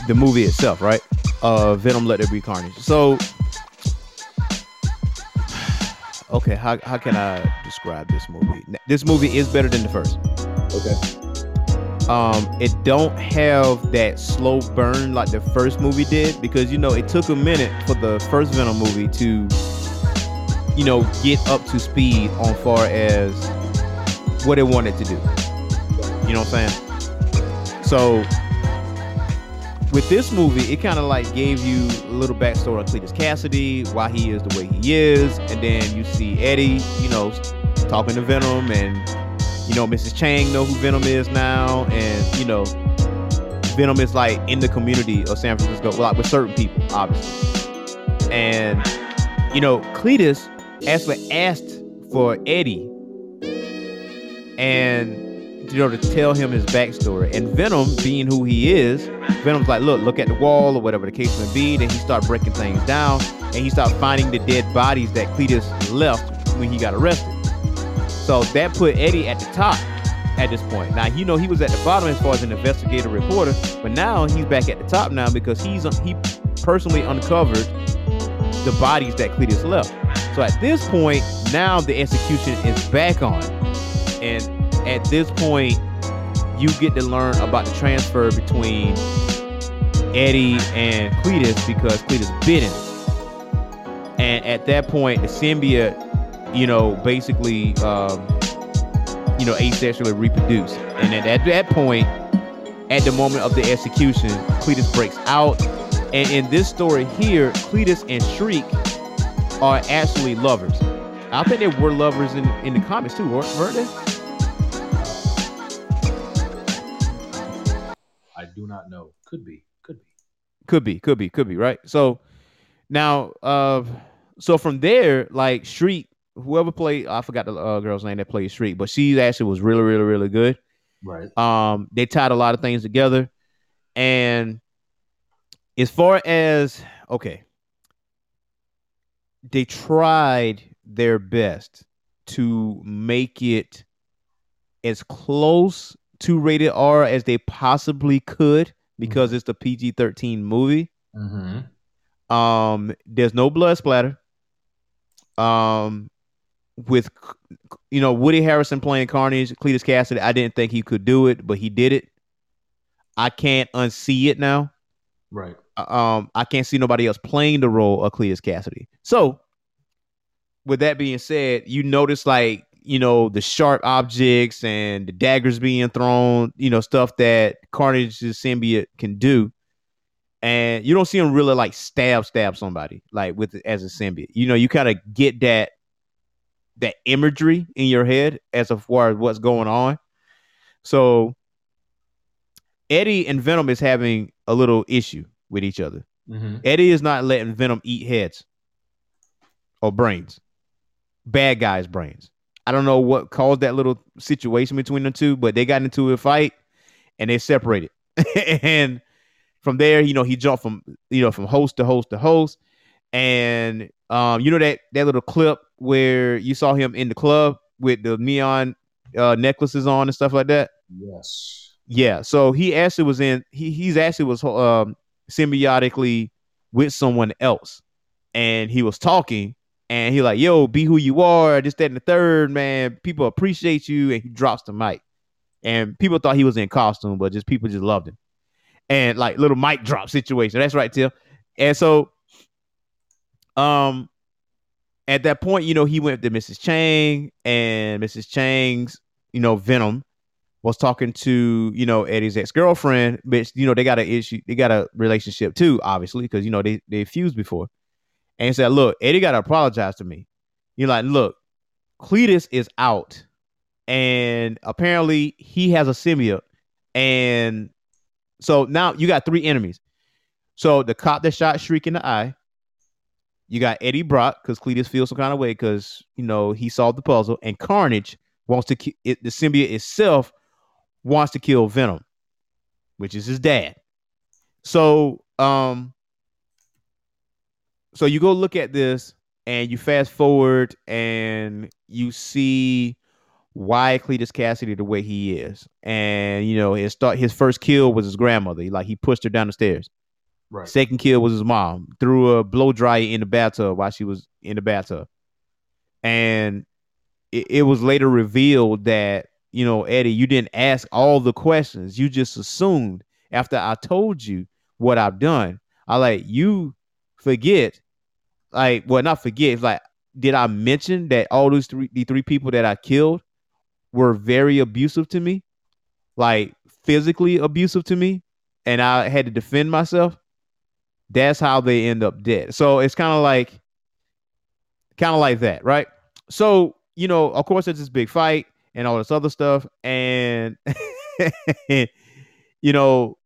the movie itself, right? Uh, Venom: Let There Be Carnage. So, okay, how how can I describe this movie? This movie is better than the first. okay. Um, it don't have that slow burn like the first movie did because you know it took a minute for the first Venom movie to, you know, get up to speed on far as what it wanted to do. You know what I'm saying? So with this movie, it kind of like gave you a little backstory on Cletus Cassidy, why he is the way he is, and then you see Eddie, you know, talking to Venom, and you know Mrs. Chang know who Venom is now, and you know Venom is like in the community of San Francisco, like with certain people, obviously, and you know Cletus actually asked for Eddie and you know to tell him his backstory. And Venom, being who he is, Venom's like, look, look at the wall or whatever the case may be. Then he start breaking things down, and he start finding the dead bodies that Cletus left when he got arrested. So that put Eddie at the top at this point. Now you know he was at the bottom as far as an investigative reporter, but now he's back at the top now because he's he personally uncovered the bodies that Cletus left. So So at this point, now the execution is back on. And at this point, you get to learn about the transfer between Eddie and Cletus because Cletus bit him. And at that point, the symbiote, you know, basically, um, you know, asexually reproduced. And at, at that point, at the moment of the execution, Cletus breaks out. And in this story here, Cletus and Shriek are actually lovers. I think they were lovers in, in the comics too, weren't weren't they? I do not know. Could be. Could be. Could be, could be, right? So now, uh, so from there, like Shriek, whoever played, I forgot the uh, girl's name that played Shriek, but she actually was really, really, really good. Right. Um, they tied a lot of things together, and as far as okay, they tried their best to make it as close to rated R as they possibly could because it's the PG thirteen movie. Mm-hmm. Um, there's no blood splatter. Um, with you know Woody Harrison playing Carnage, Cletus Cassidy, I didn't think he could do it, but he did it. I can't unsee it now. Right. Um, I can't see nobody else playing the role of Cletus Cassidy. So, with that being said, you notice like you know the sharp objects and the daggers being thrown, you know stuff that Carnage's symbiote can do and you don't see him really like stab stab somebody like with as a symbiote. You know, you kind of get that that imagery in your head as far as what's going on. So Eddie and Venom is having a little issue with each other. Mm-hmm. Eddie is not letting Venom eat heads or brains, bad guys' brains. I don't know what caused that little situation between the two, but they got into a fight and they separated. and from there, you know, he jumped from you know from host to host to host, and um, you know that that little clip where you saw him in the club with the neon uh, necklaces on and stuff like that. Yes. Yeah, so he actually was in. He he's actually was um, symbiotically with someone else, and he was talking, and he like, "Yo, be who you are." Just that and the third, man. People appreciate you, and he drops the mic, and people thought he was in costume, but just people just loved him, and like little mic drop situation. That's right, Tim. And so, um, at that point, you know, he went to Mrs. Chang, and Mrs. Chang's, you know, Venom was talking to you know Eddie's ex girlfriend, but you know they got an issue, they got a relationship too, obviously, because you know they they fused before, and he said, "Look, Eddie got to apologize to me." You're like, "Look, Cletus is out, and apparently he has a symbiote, and so now you got three enemies. So the cop that shot Shriek in the eye, you got Eddie Brock because Cletus feels some kind of way because you know he solved the puzzle, and Carnage wants to ki- it, the symbiote itself wants to kill Venom, which is his dad. So, um, so you go look at this and you fast forward and you see why Cletus Cassidy the way he is, and you know his start his first kill was his grandmother. Like he pushed her down the stairs. Right. Second kill was his mom. Threw a blow dryer in the bathtub while she was in the bathtub, and it, it was later revealed that you know Eddie, you didn't ask all the questions. You just assumed after I told you what I've done. I like you forget, like well not forget. It's like did I mention that all those three the three people that I killed were very abusive to me, like physically abusive to me, and I had to defend myself. That's how they end up dead. So it's kind of like, kind of like that, right? So you know, of course, there's this big fight and all this other stuff, and you know,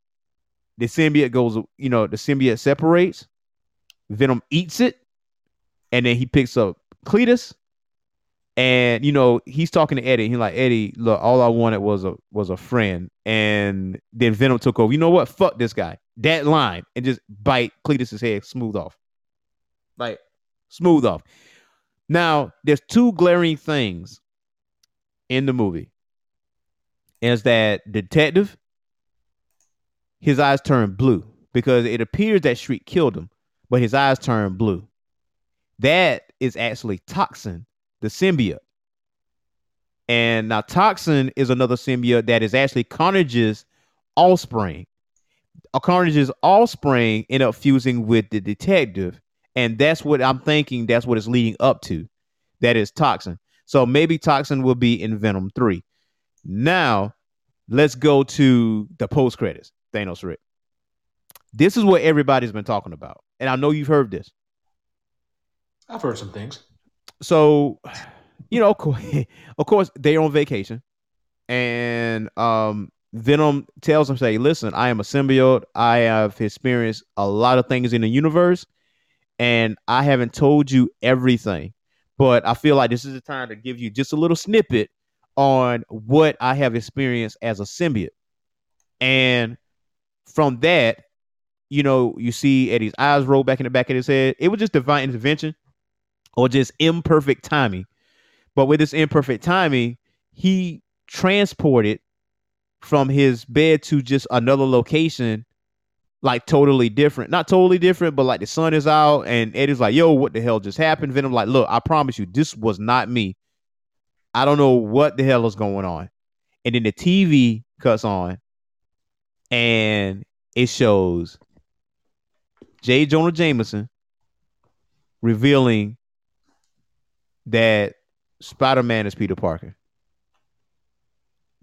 the symbiote goes, you know, the symbiote separates. Venom eats it, and then he picks up Cletus, and you know he's talking to Eddie. He's like, Eddie, look, all I wanted was a was a friend, and then Venom took over. You know what? Fuck this guy. That line and just bite Cletus's head smooth off, like smooth off. Now, there's two glaring things in the movie. Is that detective? His eyes turn blue because it appears that Shriek killed him, but his eyes turn blue. That is actually Toxin, the symbiote. And now Toxin is another symbiote that is actually Carnage's offspring. Carnage's offspring end up fusing with the detective, and that's what I'm thinking. That's what it's leading up to. That is Toxin. So maybe Toxin will be in Venom three. Now, let's go to the post credits. Thanos Rick. This is what everybody's been talking about, and I know you've heard this. I've heard some things. So, you know, of course, they're on vacation, and um, Venom tells him, "Say, listen, I am a symbiote. I have experienced a lot of things in the universe, and I haven't told you everything. But I feel like this is the time to give you just a little snippet on what I have experienced as a symbiote. And from that, you know, you see Eddie's eyes roll back in the back of his head. It was just divine intervention or just imperfect timing. But with this imperfect timing, he transported from his bed to just another location, like totally different. Not totally different, but like the sun is out, and Eddie's like, "Yo, what the hell just happened?" Venom like, "Look, I promise you, this was not me. I don't know what the hell is going on." And then the TV cuts on, and it shows J. Jonah Jameson revealing that Spider Man is Peter Parker.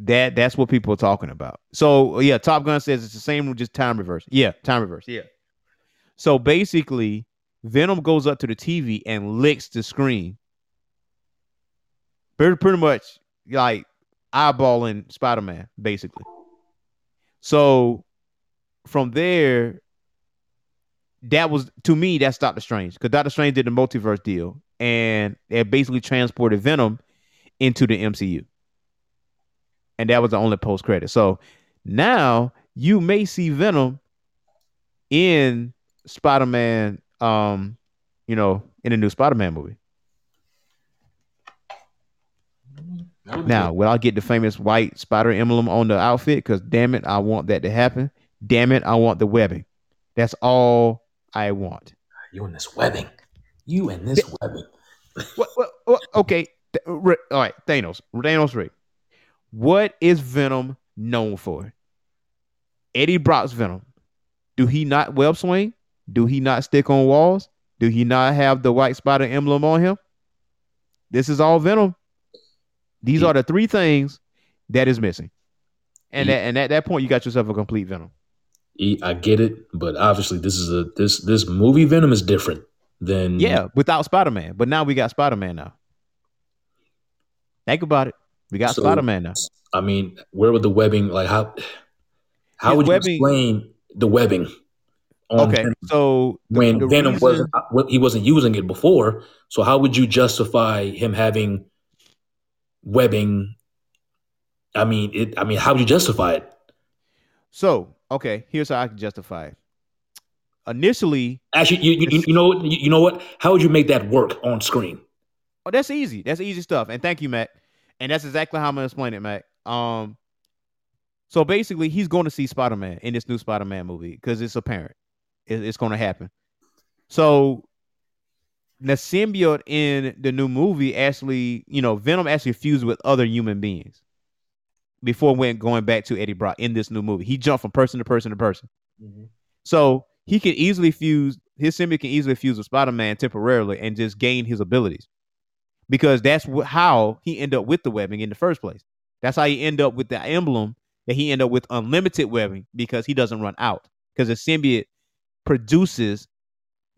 That that's what people are talking about. So yeah, Top Gun says it's the same, just time reverse. Yeah, time reverse. Yeah. So basically, Venom goes up to the TV and licks the screen. Pretty, pretty much like eyeballing Spider Man, basically. So from there, that was to me that's Doctor Strange because Doctor Strange did the multiverse deal and it basically transported Venom into the MCU, and that was the only post credit. So now you may see Venom in Spider Man, um, you know, in a new Spider Man movie. Now, will I get the famous white spider emblem on the outfit? Because damn it, I want that to happen. Damn it, I want the webbing. That's all I want. You and this webbing. You and this webbing. What, what, what, okay, all right, Thanos. Thanos Rick. What is Venom known for? Eddie Brock's Venom. Do he not web swing? Do he not stick on walls? Do he not have the white spider emblem on him? This is all Venom. These are the three things that is missing. And Yeah. that, and at that point, you got yourself a complete Venom. E- I get it, but obviously this is a this this movie Venom is different than Yeah, without Spider Man. But now we got Spider Man now. Think about it. We got So- Spider Man now. I mean, where would the webbing like how how His would you webbing- explain the webbing? On Okay, Venom so the- when the Venom reason- wasn't uh, he wasn't using it before, so how would you justify him having webbing? I mean, it. I mean, how would you justify it? So okay, here's how I can justify it. Initially, Actually, you, you, you know what? You, you know what? How would you make that work on screen? oh, that's easy. That's easy stuff. And thank you, Matt. And that's exactly how I'm gonna explain it, Matt. Um, so basically, he's going to see Spider Man in this new Spider Man movie because it's apparent it, it's going to happen. So the symbiote in the new movie actually, you know, Venom actually fused with other human beings before went going back to Eddie Brock in this new movie. He jumped from person to person to person. So he can easily fuse his symbiote can easily fuse with Spider Man temporarily and just gain his abilities because that's wh- how he ended up with the webbing in the first place. That's how he ended up with the emblem that he ended up with unlimited webbing because he doesn't run out because the symbiote produces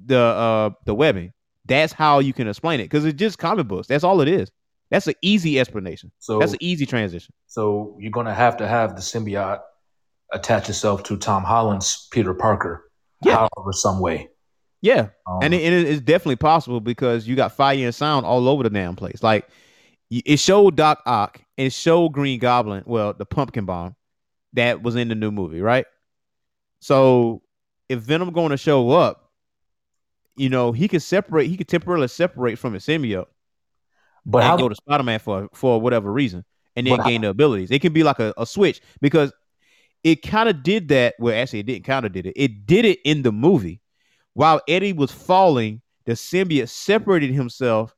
the uh the webbing. That's how you can explain it because it's just comic books. That's all it is. That's an easy explanation. So That's an easy transition. So you're gonna have to have the symbiote attach itself to Tom Holland's Peter Parker, Yeah. however, some way. Yeah, Um, and it, it is definitely possible because you got fire and sound all over the damn place. Like it showed Doc Ock, and it showed Green Goblin, well, the pumpkin bomb that was in the new movie, right? So if Venom going to show up, you know, he could separate, he could temporarily separate from his symbiote but how go to Spider Man for for whatever reason, and then gain the abilities. It can be like a, a switch because it kind of did that. Well, actually, it didn't kind of did it. It did it in the movie while Eddie was falling. the symbiote separated himself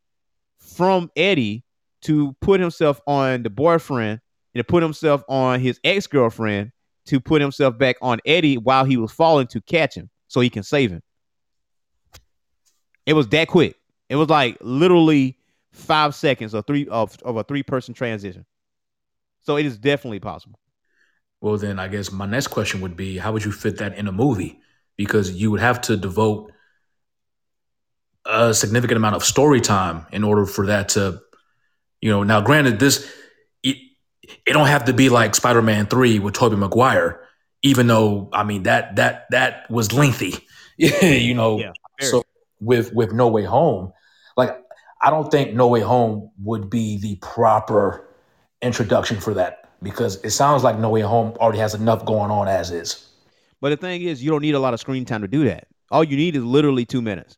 from Eddie to put himself on the boyfriend and to put himself on his ex girlfriend to put himself back on Eddie while he was falling to catch him so he can save him. It was that quick. It was like literally five seconds of three of, of a three person transition. So it is definitely possible. Well, then I guess my next question would be how would you fit that in a movie? Because you would have to devote a significant amount of story time in order for that to, you know, now granted, this, it, it don't have to be like Spider Man 3 with Tobey Maguire, even though, I mean, that, that, that was lengthy, you know. Yeah, so with, with No Way Home, I don't think No Way Home would be the proper introduction for that because it sounds like No Way Home already has enough going on as is. But the thing is, you don't need a lot of screen time to do that. All you need is literally two minutes.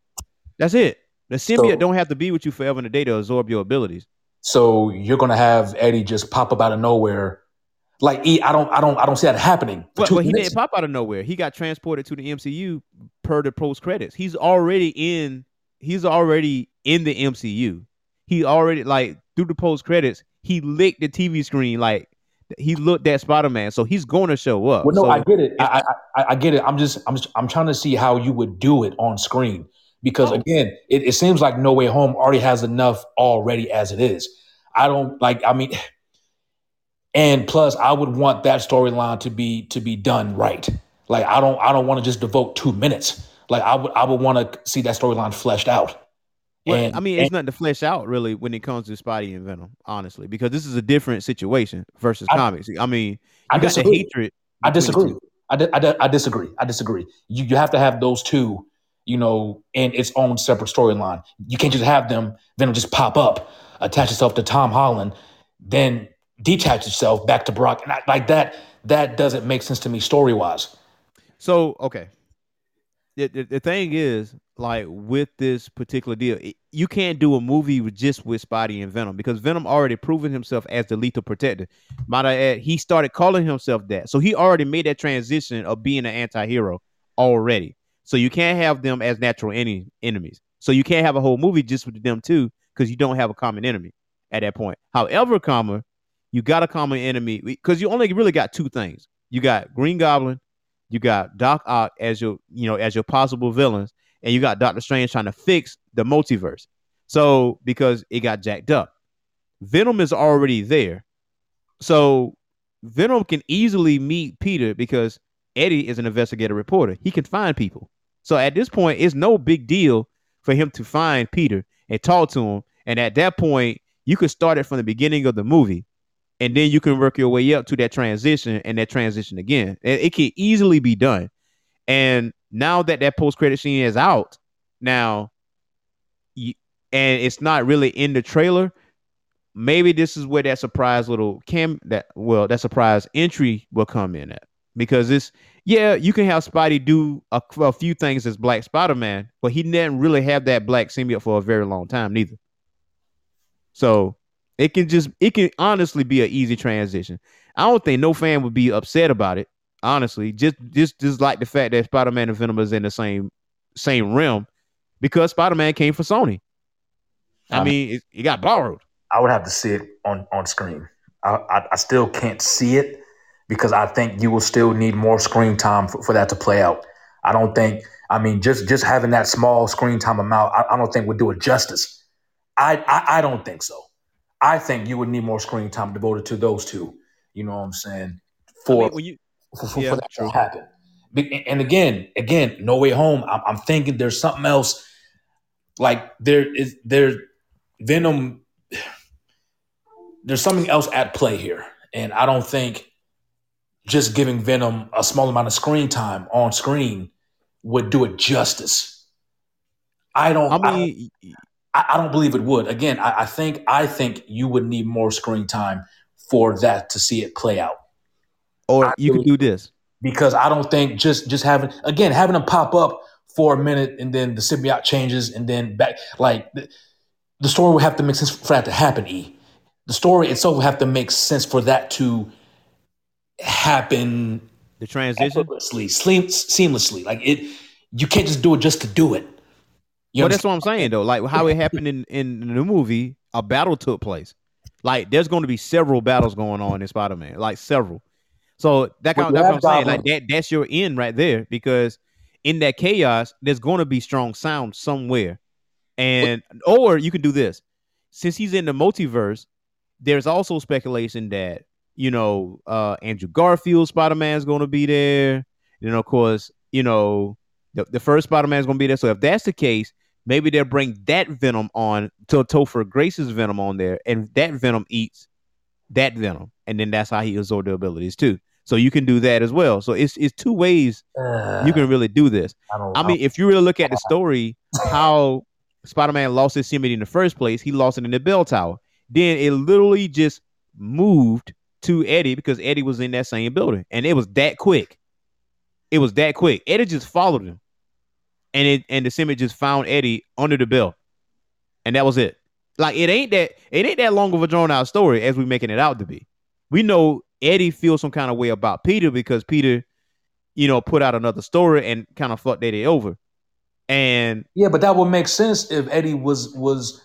That's it. The symbiote So- don't have to be with you forever and a day to absorb your abilities. So you're gonna have Eddie just pop up out of nowhere, like E. I don't, I don't, I don't see that happening. But, but he didn't pop out of nowhere. He got transported to the MCU per the post credits. He's already in. He's already in the MCU. He already like through the post credits. He licked the TV screen like he looked at Spider Man. So he's going to show up. Well, no, So- I get it. I, I, I, get it. I'm just, I'm, just, I'm trying to see how you would do it on screen because Oh. again, it, it seems like No Way Home already has enough already as it is. I don't like. I mean, and plus, I would want that storyline to be to be done right. Like, I don't, I don't want to just devote two minutes. Like, I would, I would want to see that storyline fleshed out. Well, And- I mean, it's nothing to flesh out really when it comes to Spidey and Venom, honestly, because this is a different situation versus I- comics. I mean, I disagree. hatred. I disagree. I, di- I, di- I disagree. I disagree. You you have to have those two, you know, in its own separate storyline. You can't just have them Venom just pop up, attach itself to Tom Holland, then detach itself back to Brock. And I, like that, that doesn't make sense to me story wise. So okay, the, the the thing is, like with this particular deal, you can't do a movie with just with Spidey and Venom because Venom already proven himself as the lethal protector. Might I add, he started calling himself that, so he already made that transition of being an anti-hero already. So you can't have them as natural ene- enemies. So you can't have a whole movie just with them too because you don't have a common enemy at that point. However, comma, you got a common enemy because you only really got two things. You got Green Goblin you got Doc Ock as your, you know, as your possible villains, and you got Doctor Strange trying to fix the multiverse. So because it got jacked up, Venom is already there. So Venom can easily meet Peter because Eddie is an investigative reporter. He can find people. So at this point, it's no big deal for him to find Peter and talk to him. And at that point, you could start it from the beginning of the movie and then you can work your way up to that transition and that transition again. It, it can easily be done. And now that that post credit scene is out, now, and it's not really in the trailer. Maybe this is where that surprise little cam that well that surprise entry will come in at because it's yeah you can have Spidey do a, a few things as Black Spider Man, but he didn't really have that black symbiote for a very long time neither. So it can just it can honestly be an easy transition. I don't think no fan would be upset about it. Honestly, just just just like the fact that Spider Man and Venom is in the same same realm because Spider Man came for Sony. I Um, mean, it, it got borrowed. I would have to see it on on screen. I, I, I still can't see it because I think you will still need more screen time for, for that to play out. I don't think. I mean, just just having that small screen time amount, I, I don't think would do it justice. I, I I don't think so. I think you would need more screen time devoted to those two. You know what I'm saying? I For mean, when you for, for, Yeah, for that true. to happen. And again, again, no way home. I'm, I'm thinking there's something else. Like there is there, Venom. There's something else at play here, and I don't think just giving Venom a small amount of screen time on screen would do it justice. I don't. I mean, I, I don't believe it would. Again, I, I think I think you would need more screen time for that to see it play out or I you could do this. because I don't think just just having again having them pop up for a minute and then the symbiote changes and then back like the, the story would have to make sense for that to happen. E the story itself would have to make sense for that to happen The transition. effortlessly, seamlessly. Like it, you can't just do it just to do it. You But that's what I'm saying though. Like how it happened in in the movie, a battle took place. Like there's going to be several battles going on in Spider-Man, like several. So that kind, that's what I'm saying. Like that that's your end right there because in that chaos, there's going to be strong sound somewhere, and or you can do this. Since he's in the multiverse, there's also speculation that you know uh Andrew Garfield Spider-Man is going to be there. Know, of course, you know the, the first Spider-Man is going to be there. So if that's the case, maybe they'll bring that Venom on to Topher Grace's Venom on there, and that Venom eats that Venom, and then that's how he absorbs the abilities too. So you can do that as well. So it's it's two ways Uh, you can really do this. I. I mean, if you really look at the story, how Spider-Man lost his symbiote in the first place, he lost it in the bell tower. Then it literally just moved to Eddie because Eddie was in that same building, and it was that quick. It was that quick. Eddie just followed him, and it and the symbiote just found Eddie under the bell, and that was it. Like it ain't that it ain't that long of a drawn out story as we making it out to be. We know Eddie feels some kind of way about Peter because Peter, you know, put out another story and kind of fucked Eddie over. And Yeah, but that would make sense if Eddie was was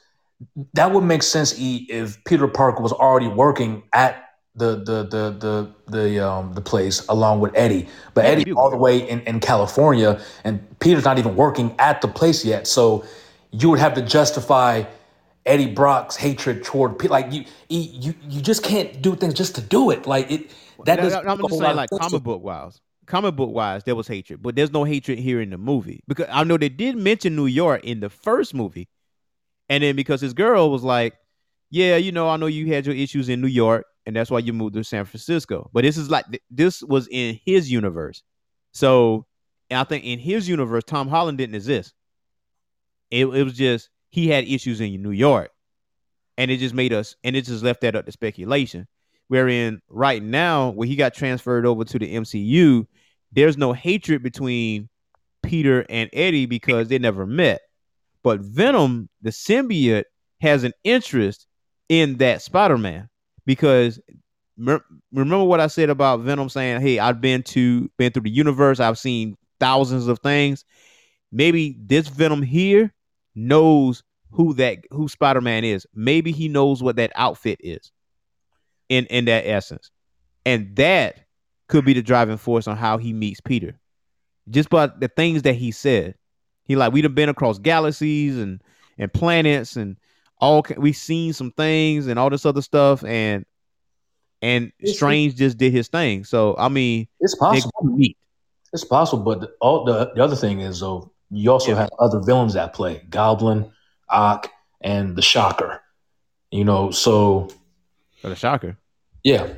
that would make sense E if Peter Parker was already working at the the the the the um the place along with Eddie. But Yeah, Eddie's you- all the way in, in California and Peter's not even working at the place yet. So you would have to justify Eddie Brock's hatred toward Peter. Like you you you just can't do things just to do it. Like it that No, doesn't no, I'm just saying, like comic book wise, comic book wise, there was hatred, but there's no hatred here in the movie because I know they did mention New York in the first movie, and then because his girl was like, "Yeah, you know, I know you had your issues in New York, and that's why you moved to San Francisco." But this is like this was in his universe, so I think in his universe, Tom Holland didn't exist. It, it was just he had issues in New York, and it just made us, and it just left that up to speculation. Wherein right now, when he got transferred over to the MCU, there's no hatred between Peter and Eddie because they never met. But Venom, the symbiote, has an interest in that Spider-Man because mer- remember what I said about Venom saying, "Hey, I've been to been through the universe. I've seen thousands of things. Maybe this Venom here knows who that who Spider-Man is. Maybe he knows what that outfit is." in in that essence and that could be the driving force on how he meets peter just by the things that he said he like we'd have been across galaxies and and planets and all ki- we seen some things and all this other stuff and and strange just did his thing so i mean It's possible. It's possible, but the, all the, the other thing is though you also have other villains at play: Goblin, Ock, and the Shocker. You know, so for the shocker yeah,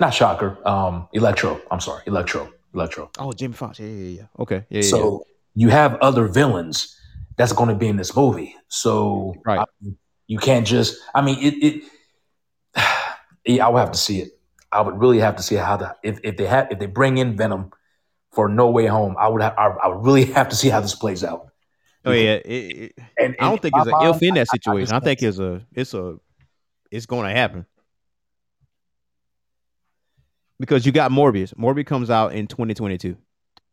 not Shocker. Um, Electro. I'm sorry, Electro. Electro. oh Jamie Foxx yeah yeah yeah okay yeah, yeah, yeah. so you have other villains that's going to be in this movie. So Right. I you can't just. I mean, it. it yeah, I would have to see it. I would really have to see how the if, if they have if they bring in Venom for No Way Home. I would have. I, I would really have to see how this plays out. oh yeah it, it, And, i don't think it's an if in that I- I situation i, think it's a it's a it's going to happen because you got Morbius. Morbius comes out in 2022.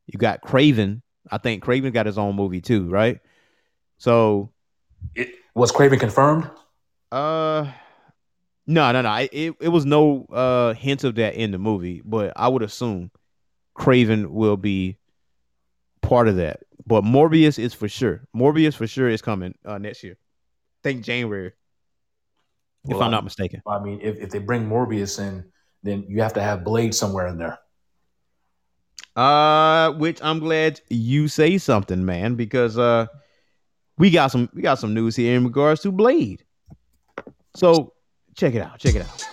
You got Kraven. I think Kraven got his own movie too, right? So, it, was Kraven confirmed. uh, no, no, no. It, it, it was no uh hint of that in the movie, but I would assume Kraven will be part of that. But Morbius is for sure. Morbius for sure is coming uh next year. I think January, if Well, I'm not mistaken. I mean, if, if they bring Morbius in, then you have to have Blade somewhere in there. Uh, which I'm glad you say something, man, because uh, we got some we got some news here in regards to Blade. So check it out, check it out.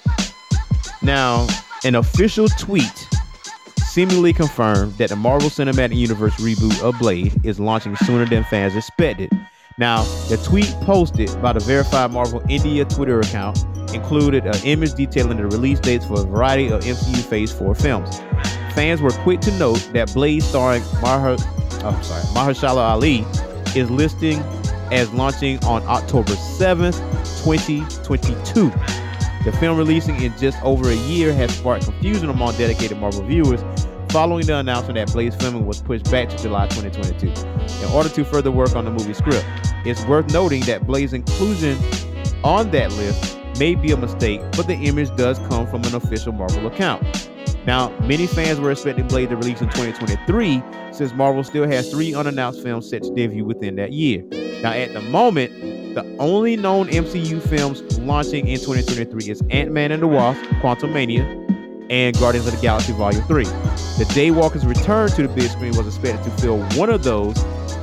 Now, an official tweet seemingly confirmed that the Marvel Cinematic Universe reboot of Blade is launching sooner than fans expected. Now, the tweet posted by the verified Marvel India Twitter account included an image detailing the release dates for a variety of MCU Phase 4 films. Fans were quick to note that Blade starring oh, sorry, Mahershala Ali is listing as launching on October 7th, 2022. The film releasing in just over a year has sparked confusion among dedicated Marvel viewers. following the announcement that Blade's filming was pushed back to July 2022 in order to further work on the movie script. It's worth noting that Blade's inclusion on that list may be a mistake, but the image does come from an official Marvel account. Now, many fans were expecting Blade to release in 2023 since Marvel still has three unannounced films set to debut within that year. Now, at the moment, the only known MCU films launching in 2023 is Ant-Man and the Wasp, Quantumania, and Guardians of the Galaxy Volume 3. The Daywalker's return to the big screen was expected to fill one of those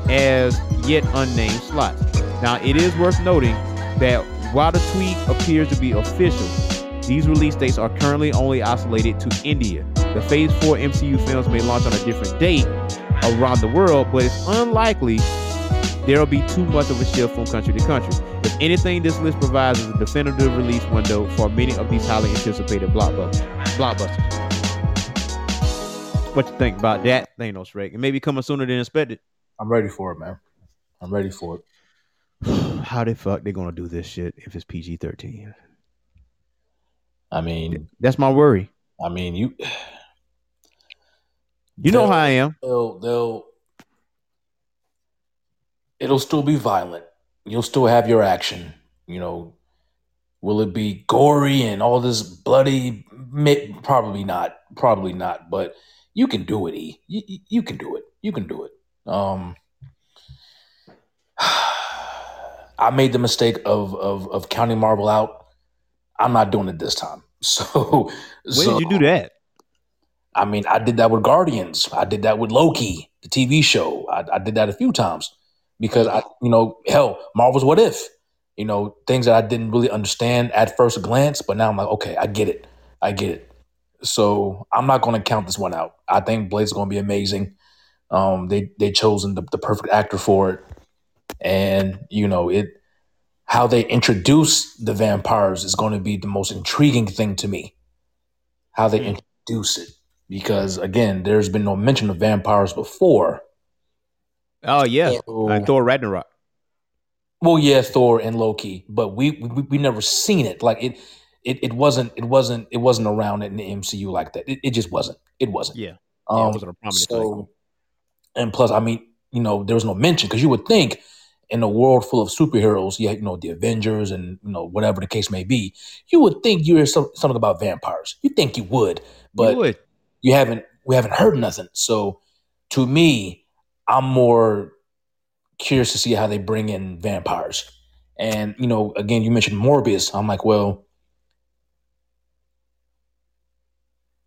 as yet unnamed slots. Now, it is worth noting that while the tweet appears to be official, these release dates are currently only isolated to India. The Phase 4 MCU films may launch on a different date around the world, but it's unlikely there will be too much of a shift from country to country. If anything, this list provides is a definitive release window for many of these highly anticipated blockbusters. blockbusters. What you think about that, Thanos Rick? It may be coming sooner than expected. I'm ready for it, man. I'm ready for it. How the fuck they gonna do this shit if it's PG thirteen? I mean, That's my worry. I mean, you You know how I am. they'll they'll it'll still be violent. You'll still have your action. You know, will it be gory and all this bloody? Probably not. Probably not. But you can do it. E. You, you- can do it. You can do it. Um, I made the mistake of of of counting Marvel out. I'm not doing it this time. So When did you do that? I mean, I did that with Guardians. I did that with Loki, the TV show. I, I did that a few times because I, you know, hell, Marvel's What If, you know, things that I didn't really understand at first glance, but now I'm like, okay, I get it. I get it. So I'm not going to count this one out. I think Blade's going to be amazing. Um, they they chosen the, the perfect actor for it, and you know it. How they introduce the vampires is going to be the most intriguing thing to me. How they introduce it because again, there's been no mention of vampires before. Oh yeah, So- uh, Thor Ragnarok. well, yeah, Thor and Loki, but we we, we never seen it. Like it, it, it wasn't it wasn't it wasn't around in the MCU like that. It, it just wasn't. It wasn't. Yeah, Um, yeah, it wasn't a prominent thing. so, and plus, I mean, you know, there was no mention because you would think in a world full of superheroes, yeah, you know, the Avengers and you know whatever the case may be, you would think you hear some, something about vampires. You think you would, but you would. you haven't we haven't heard nothing. So to me, I'm more curious to see how they bring in vampires. And you know, again, you mentioned Morbius. I'm like, well,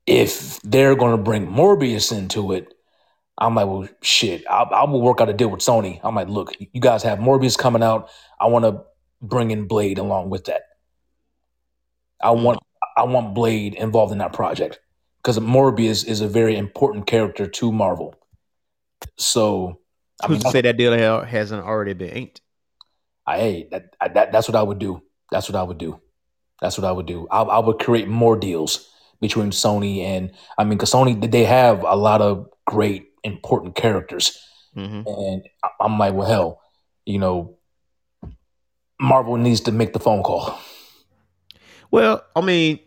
if they're going to bring Morbius into it, I'm like, well, shit. I, I will work out a deal with Sony. I'm like, look, you guys have Morbius coming out. I want to bring in Blade along with that. I want I want Blade involved in that project because Morbius is a very important character to Marvel. So, I mean, to say that deal ha- hasn't already been inked? I, hey, that, I, that that's what I would do. That's what I would do. That's what I would do. I, I would create more deals between Sony and I mean, because Sony they have a lot of great important characters, Mm-hmm. and I- I'm like, well, hell, you know, Marvel needs to make the phone call. Well, I mean,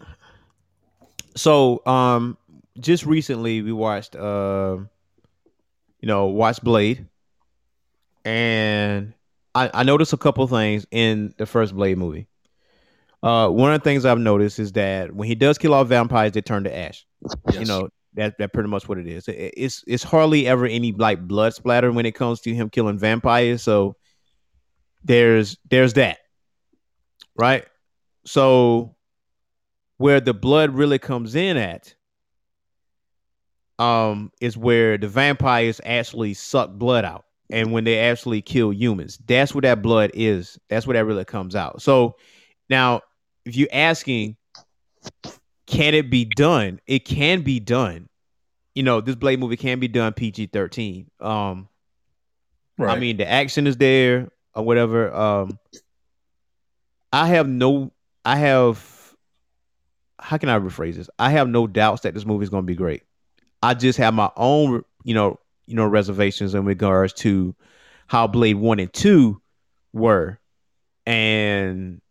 so um, just recently we watched, uh, you know, watch Blade, and I, I noticed a couple things in the first Blade movie. Uh, one of the things I've noticed is that when he does kill off vampires, they turn to ash. You know that that pretty much what it is. It- it's it's hardly ever any like blood splatter when it comes to him killing vampires. So there's there's that, right? So where the blood really comes in at um is where the vampires actually suck blood out. And when they actually kill humans that's where that blood is. That's where that really comes out. So now if you're asking can it be done? It can be done. You know this blade movie can be done pg-13 um I mean, the action is there or whatever. Um, I have no, I have, how can I rephrase this? I have no doubts that this movie is going to be great. I just have my own, you know, you know, reservations in regards to how Blade One and Two were, and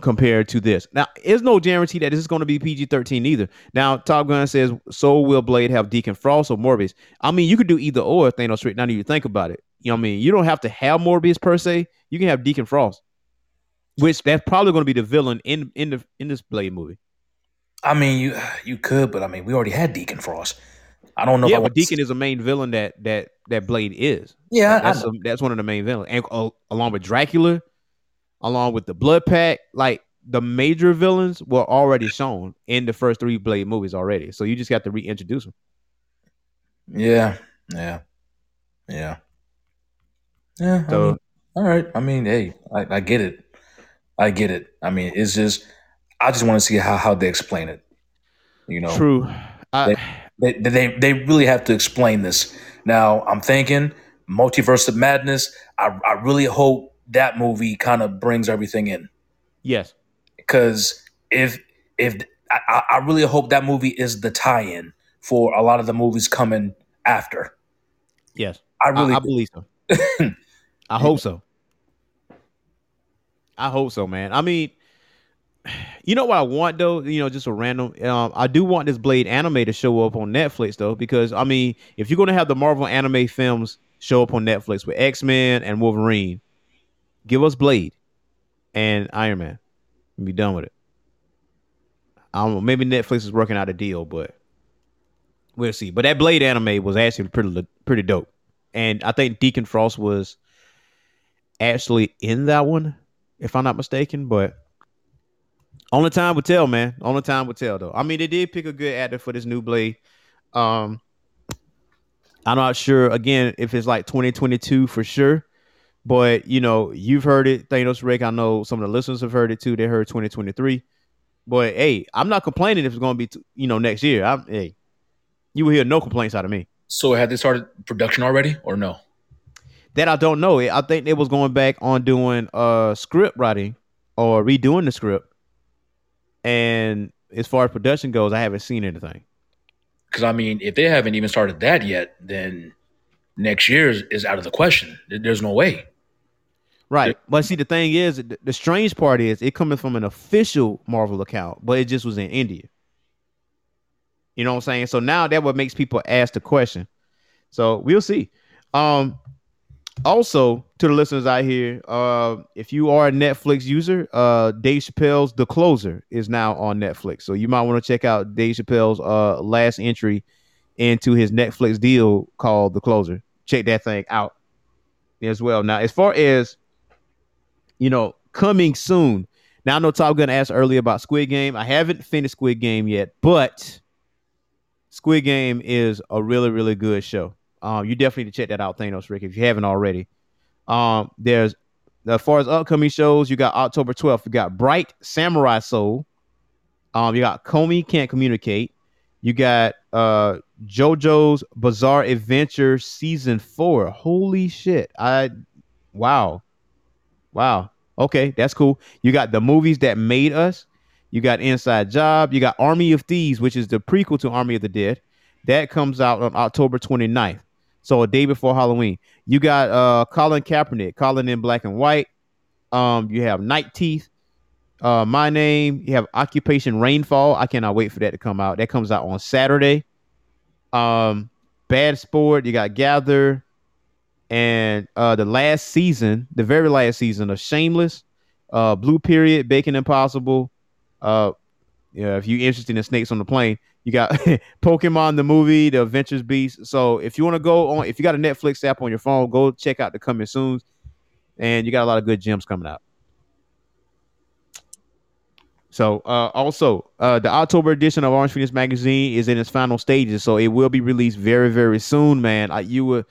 compared to this. Now, there's no guarantee that this is going to be PG 13 either. Now, Top Gun says, so will Blade have Deacon Frost or Morbius? I mean, you could do either or, Thanos Rick. Now that you think about it. You know what I mean? You don't have to have Morbius per se. You can have Deacon Frost, which that's probably going to be the villain in in the in this Blade movie. I mean, you you could, but I mean, we already had Deacon Frost. I don't know. yeah, if I but Deacon is a main villain that that that Blade is. Yeah, I that's a- that's one of the main villains, and uh, along with Dracula, along with the Blood Pack, like the major villains were already shown in the first three Blade movies already. So you just have to reintroduce them. Yeah, yeah, yeah, yeah. I So mean, all right. I mean, hey, I, I get it. I get it. I mean, it's just I just want to see how how they explain it. You know, true. I, they they they really have to explain this. Now, I'm thinking multiverse of madness. I I really hope that movie kind of brings everything in yes, because if if I, I I really hope that movie is the tie-in for a lot of the movies coming after. yes. I I, really I believe so. I hope so. I hope so, man. I mean, you know what I want though? You know, just a random. Um, I do want this Blade anime to show up on Netflix though, because I mean, if you're gonna have the Marvel anime films show up on Netflix with X Men and Wolverine, give us Blade and Iron Man, and be done with it. I don't know. Maybe Netflix is working out a deal, but we'll see. But that Blade anime was actually pretty pretty dope, and I think Deacon Frost was actually in that one, if I'm not mistaken. But only time will tell, man. Only time will tell, though. I mean, they did pick a good actor for this new Blade. Um, I'm not sure again if it's like 2022 for sure, but you know, you've heard it, Thanos Rick. I know some of the listeners have heard it too. They heard 2023. But hey, I'm not complaining if it's going to be, t- you know, next year. I'm hey, you will hear no complaints out of me. So had they started production already or no? That I don't know. I think they was going back on doing uh script writing or redoing the script. And as far as production goes, I haven't seen anything. Because I mean, if they haven't even started that yet, then next year is, is out of the question. There's no way. Right. But see, the thing is, the, the strange part is it coming from an official Marvel account, but it just was in India. You know what I'm saying? So now that what makes people ask the question. So we'll see. Um, also to the listeners out here, uh, if you are a Netflix user, uh, Dave Chappelle's The Closer is now on Netflix. So you might want to check out Dave Chappelle's uh last entry into his Netflix deal called The Closer. Check that thing out as well. Now, as far as you know, coming soon. Now I know Top Gun asked earlier about Squid Game. I haven't finished Squid Game yet, but Squid Game is a really, really good show. Um, you definitely need to check that out, Thanos Rick, if you haven't already. Um, there's as far as upcoming shows, you got October 12th, you got Bright Samurai Soul. Um, you got Komi Can't Communicate. You got uh JoJo's Bizarre Adventure Season 4. Holy shit. I wow. Wow. Okay, that's cool. You got the movies that made us. You got Inside Job. You got Army of Thieves, which is the prequel to Army of the Dead. That comes out on October 29th. So a day before Halloween. You got uh Colin Kaepernick, Colin in black and white. Um, you have Night Teeth. Uh, my name. You have Occupation Rainfall. I cannot wait for that to come out. That comes out on Saturday. Um, Bad Sport. You got Gather and uh the last season, the very last season of Shameless, uh Blue Period, Baking Impossible. Uh yeah, if you're interested in snakes on the plane, you got Pokemon the movie, The Adventures Beast. So if you want to go on, if you got a Netflix app on your phone, go check out the coming soon. And you got a lot of good gems coming out. So uh also uh the October edition of Orange Phoenix magazine is in its final stages, so it will be released very, very soon, man. I, you were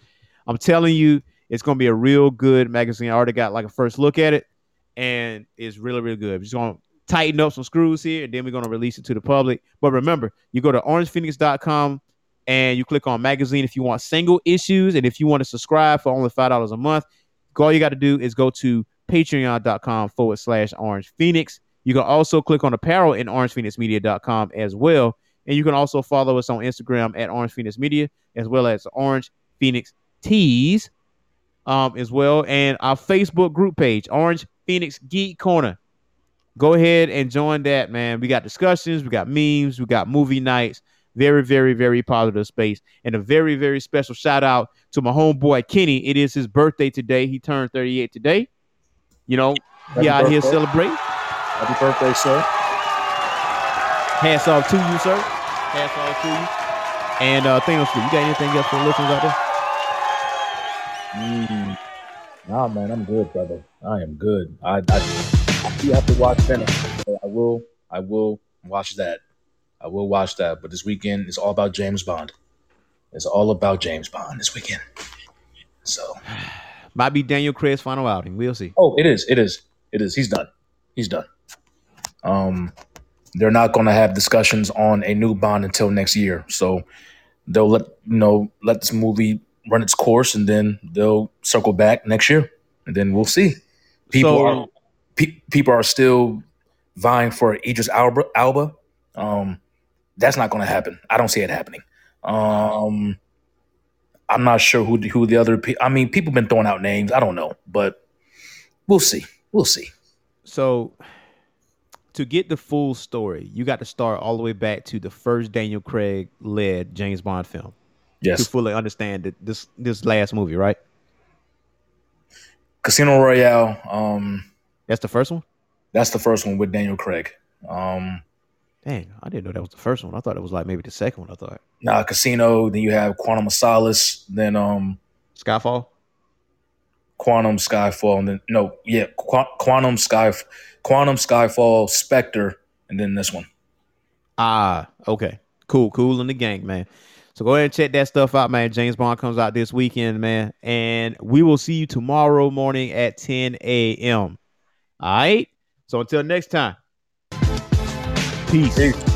I'm telling you, it's gonna be a real good magazine. I already got like a first look at it, and it's really, really good. We're just gonna tighten up some screws here, and then we're gonna release it to the public. But remember, you go to orangephoenix.com and you click on magazine if you want single issues, and if you want to subscribe for only five dollars a month, all you got to do is go to patreon.com forward slash orange phoenix. You can also click on apparel in orangephoenixmedia.com as well. And you can also follow us on Instagram at Orange Phoenix Media, as well as Orange Phoenix Tees um, as well, and our Facebook group page, Orange Phoenix Geek Corner. Go ahead and join that, man. We got discussions, we got memes, we got movie nights. Very, very, very positive space. And a very, very special shout out to my homeboy Kenny. It is his birthday today. He turned 38 today. You know, Happy he out here celebrating. Happy birthday, sir. Hats off to you, sir. Hats off to you. And uh Thanos, you got anything else for the listeners out there? Mm. Nah, man, I'm good, brother. I am good. I, I, Do have to watch Venom. I will. I will watch that. I will watch that. But this weekend is all about James Bond. It's all about James Bond this weekend. So, Might be Daniel Craig's final outing. We'll see. oh, it is. It is. It is. He's done. He's done. Um, they're not going to have discussions on a new Bond until next year. So they'll let you know let this movie run its course, and then they'll circle back next year, and then we'll see. People So- are pe- people are still vying for Idris Elba. Elba. Um, that's not going to happen. I don't see it happening. Um, I'm not sure who who the other. Pe- I mean, people been throwing out names. I don't know, but we'll see. We'll see. So to get the full story, you got to start all the way back to the first Daniel Craig led James Bond film Yes. to fully understand that this this last movie, right? Casino Royale. Um, That's the first one. that's the first one with Daniel Craig. Um, Dang, I didn't know that was the first one. I thought it was like maybe the second one. I thought now Casino. Then you have Quantum of Solace. Then um, Skyfall. Quantum Skyfall. And then no, yeah, Qu- Quantum Sky, Quantum Skyfall, Spectre, and then this one. Ah, okay, cool, cool in the gang, man. So go ahead and check that stuff out, man. James Bond comes out this weekend, man, and we will see you tomorrow morning at 10 a.m. All right. So until next time, peace. Peace.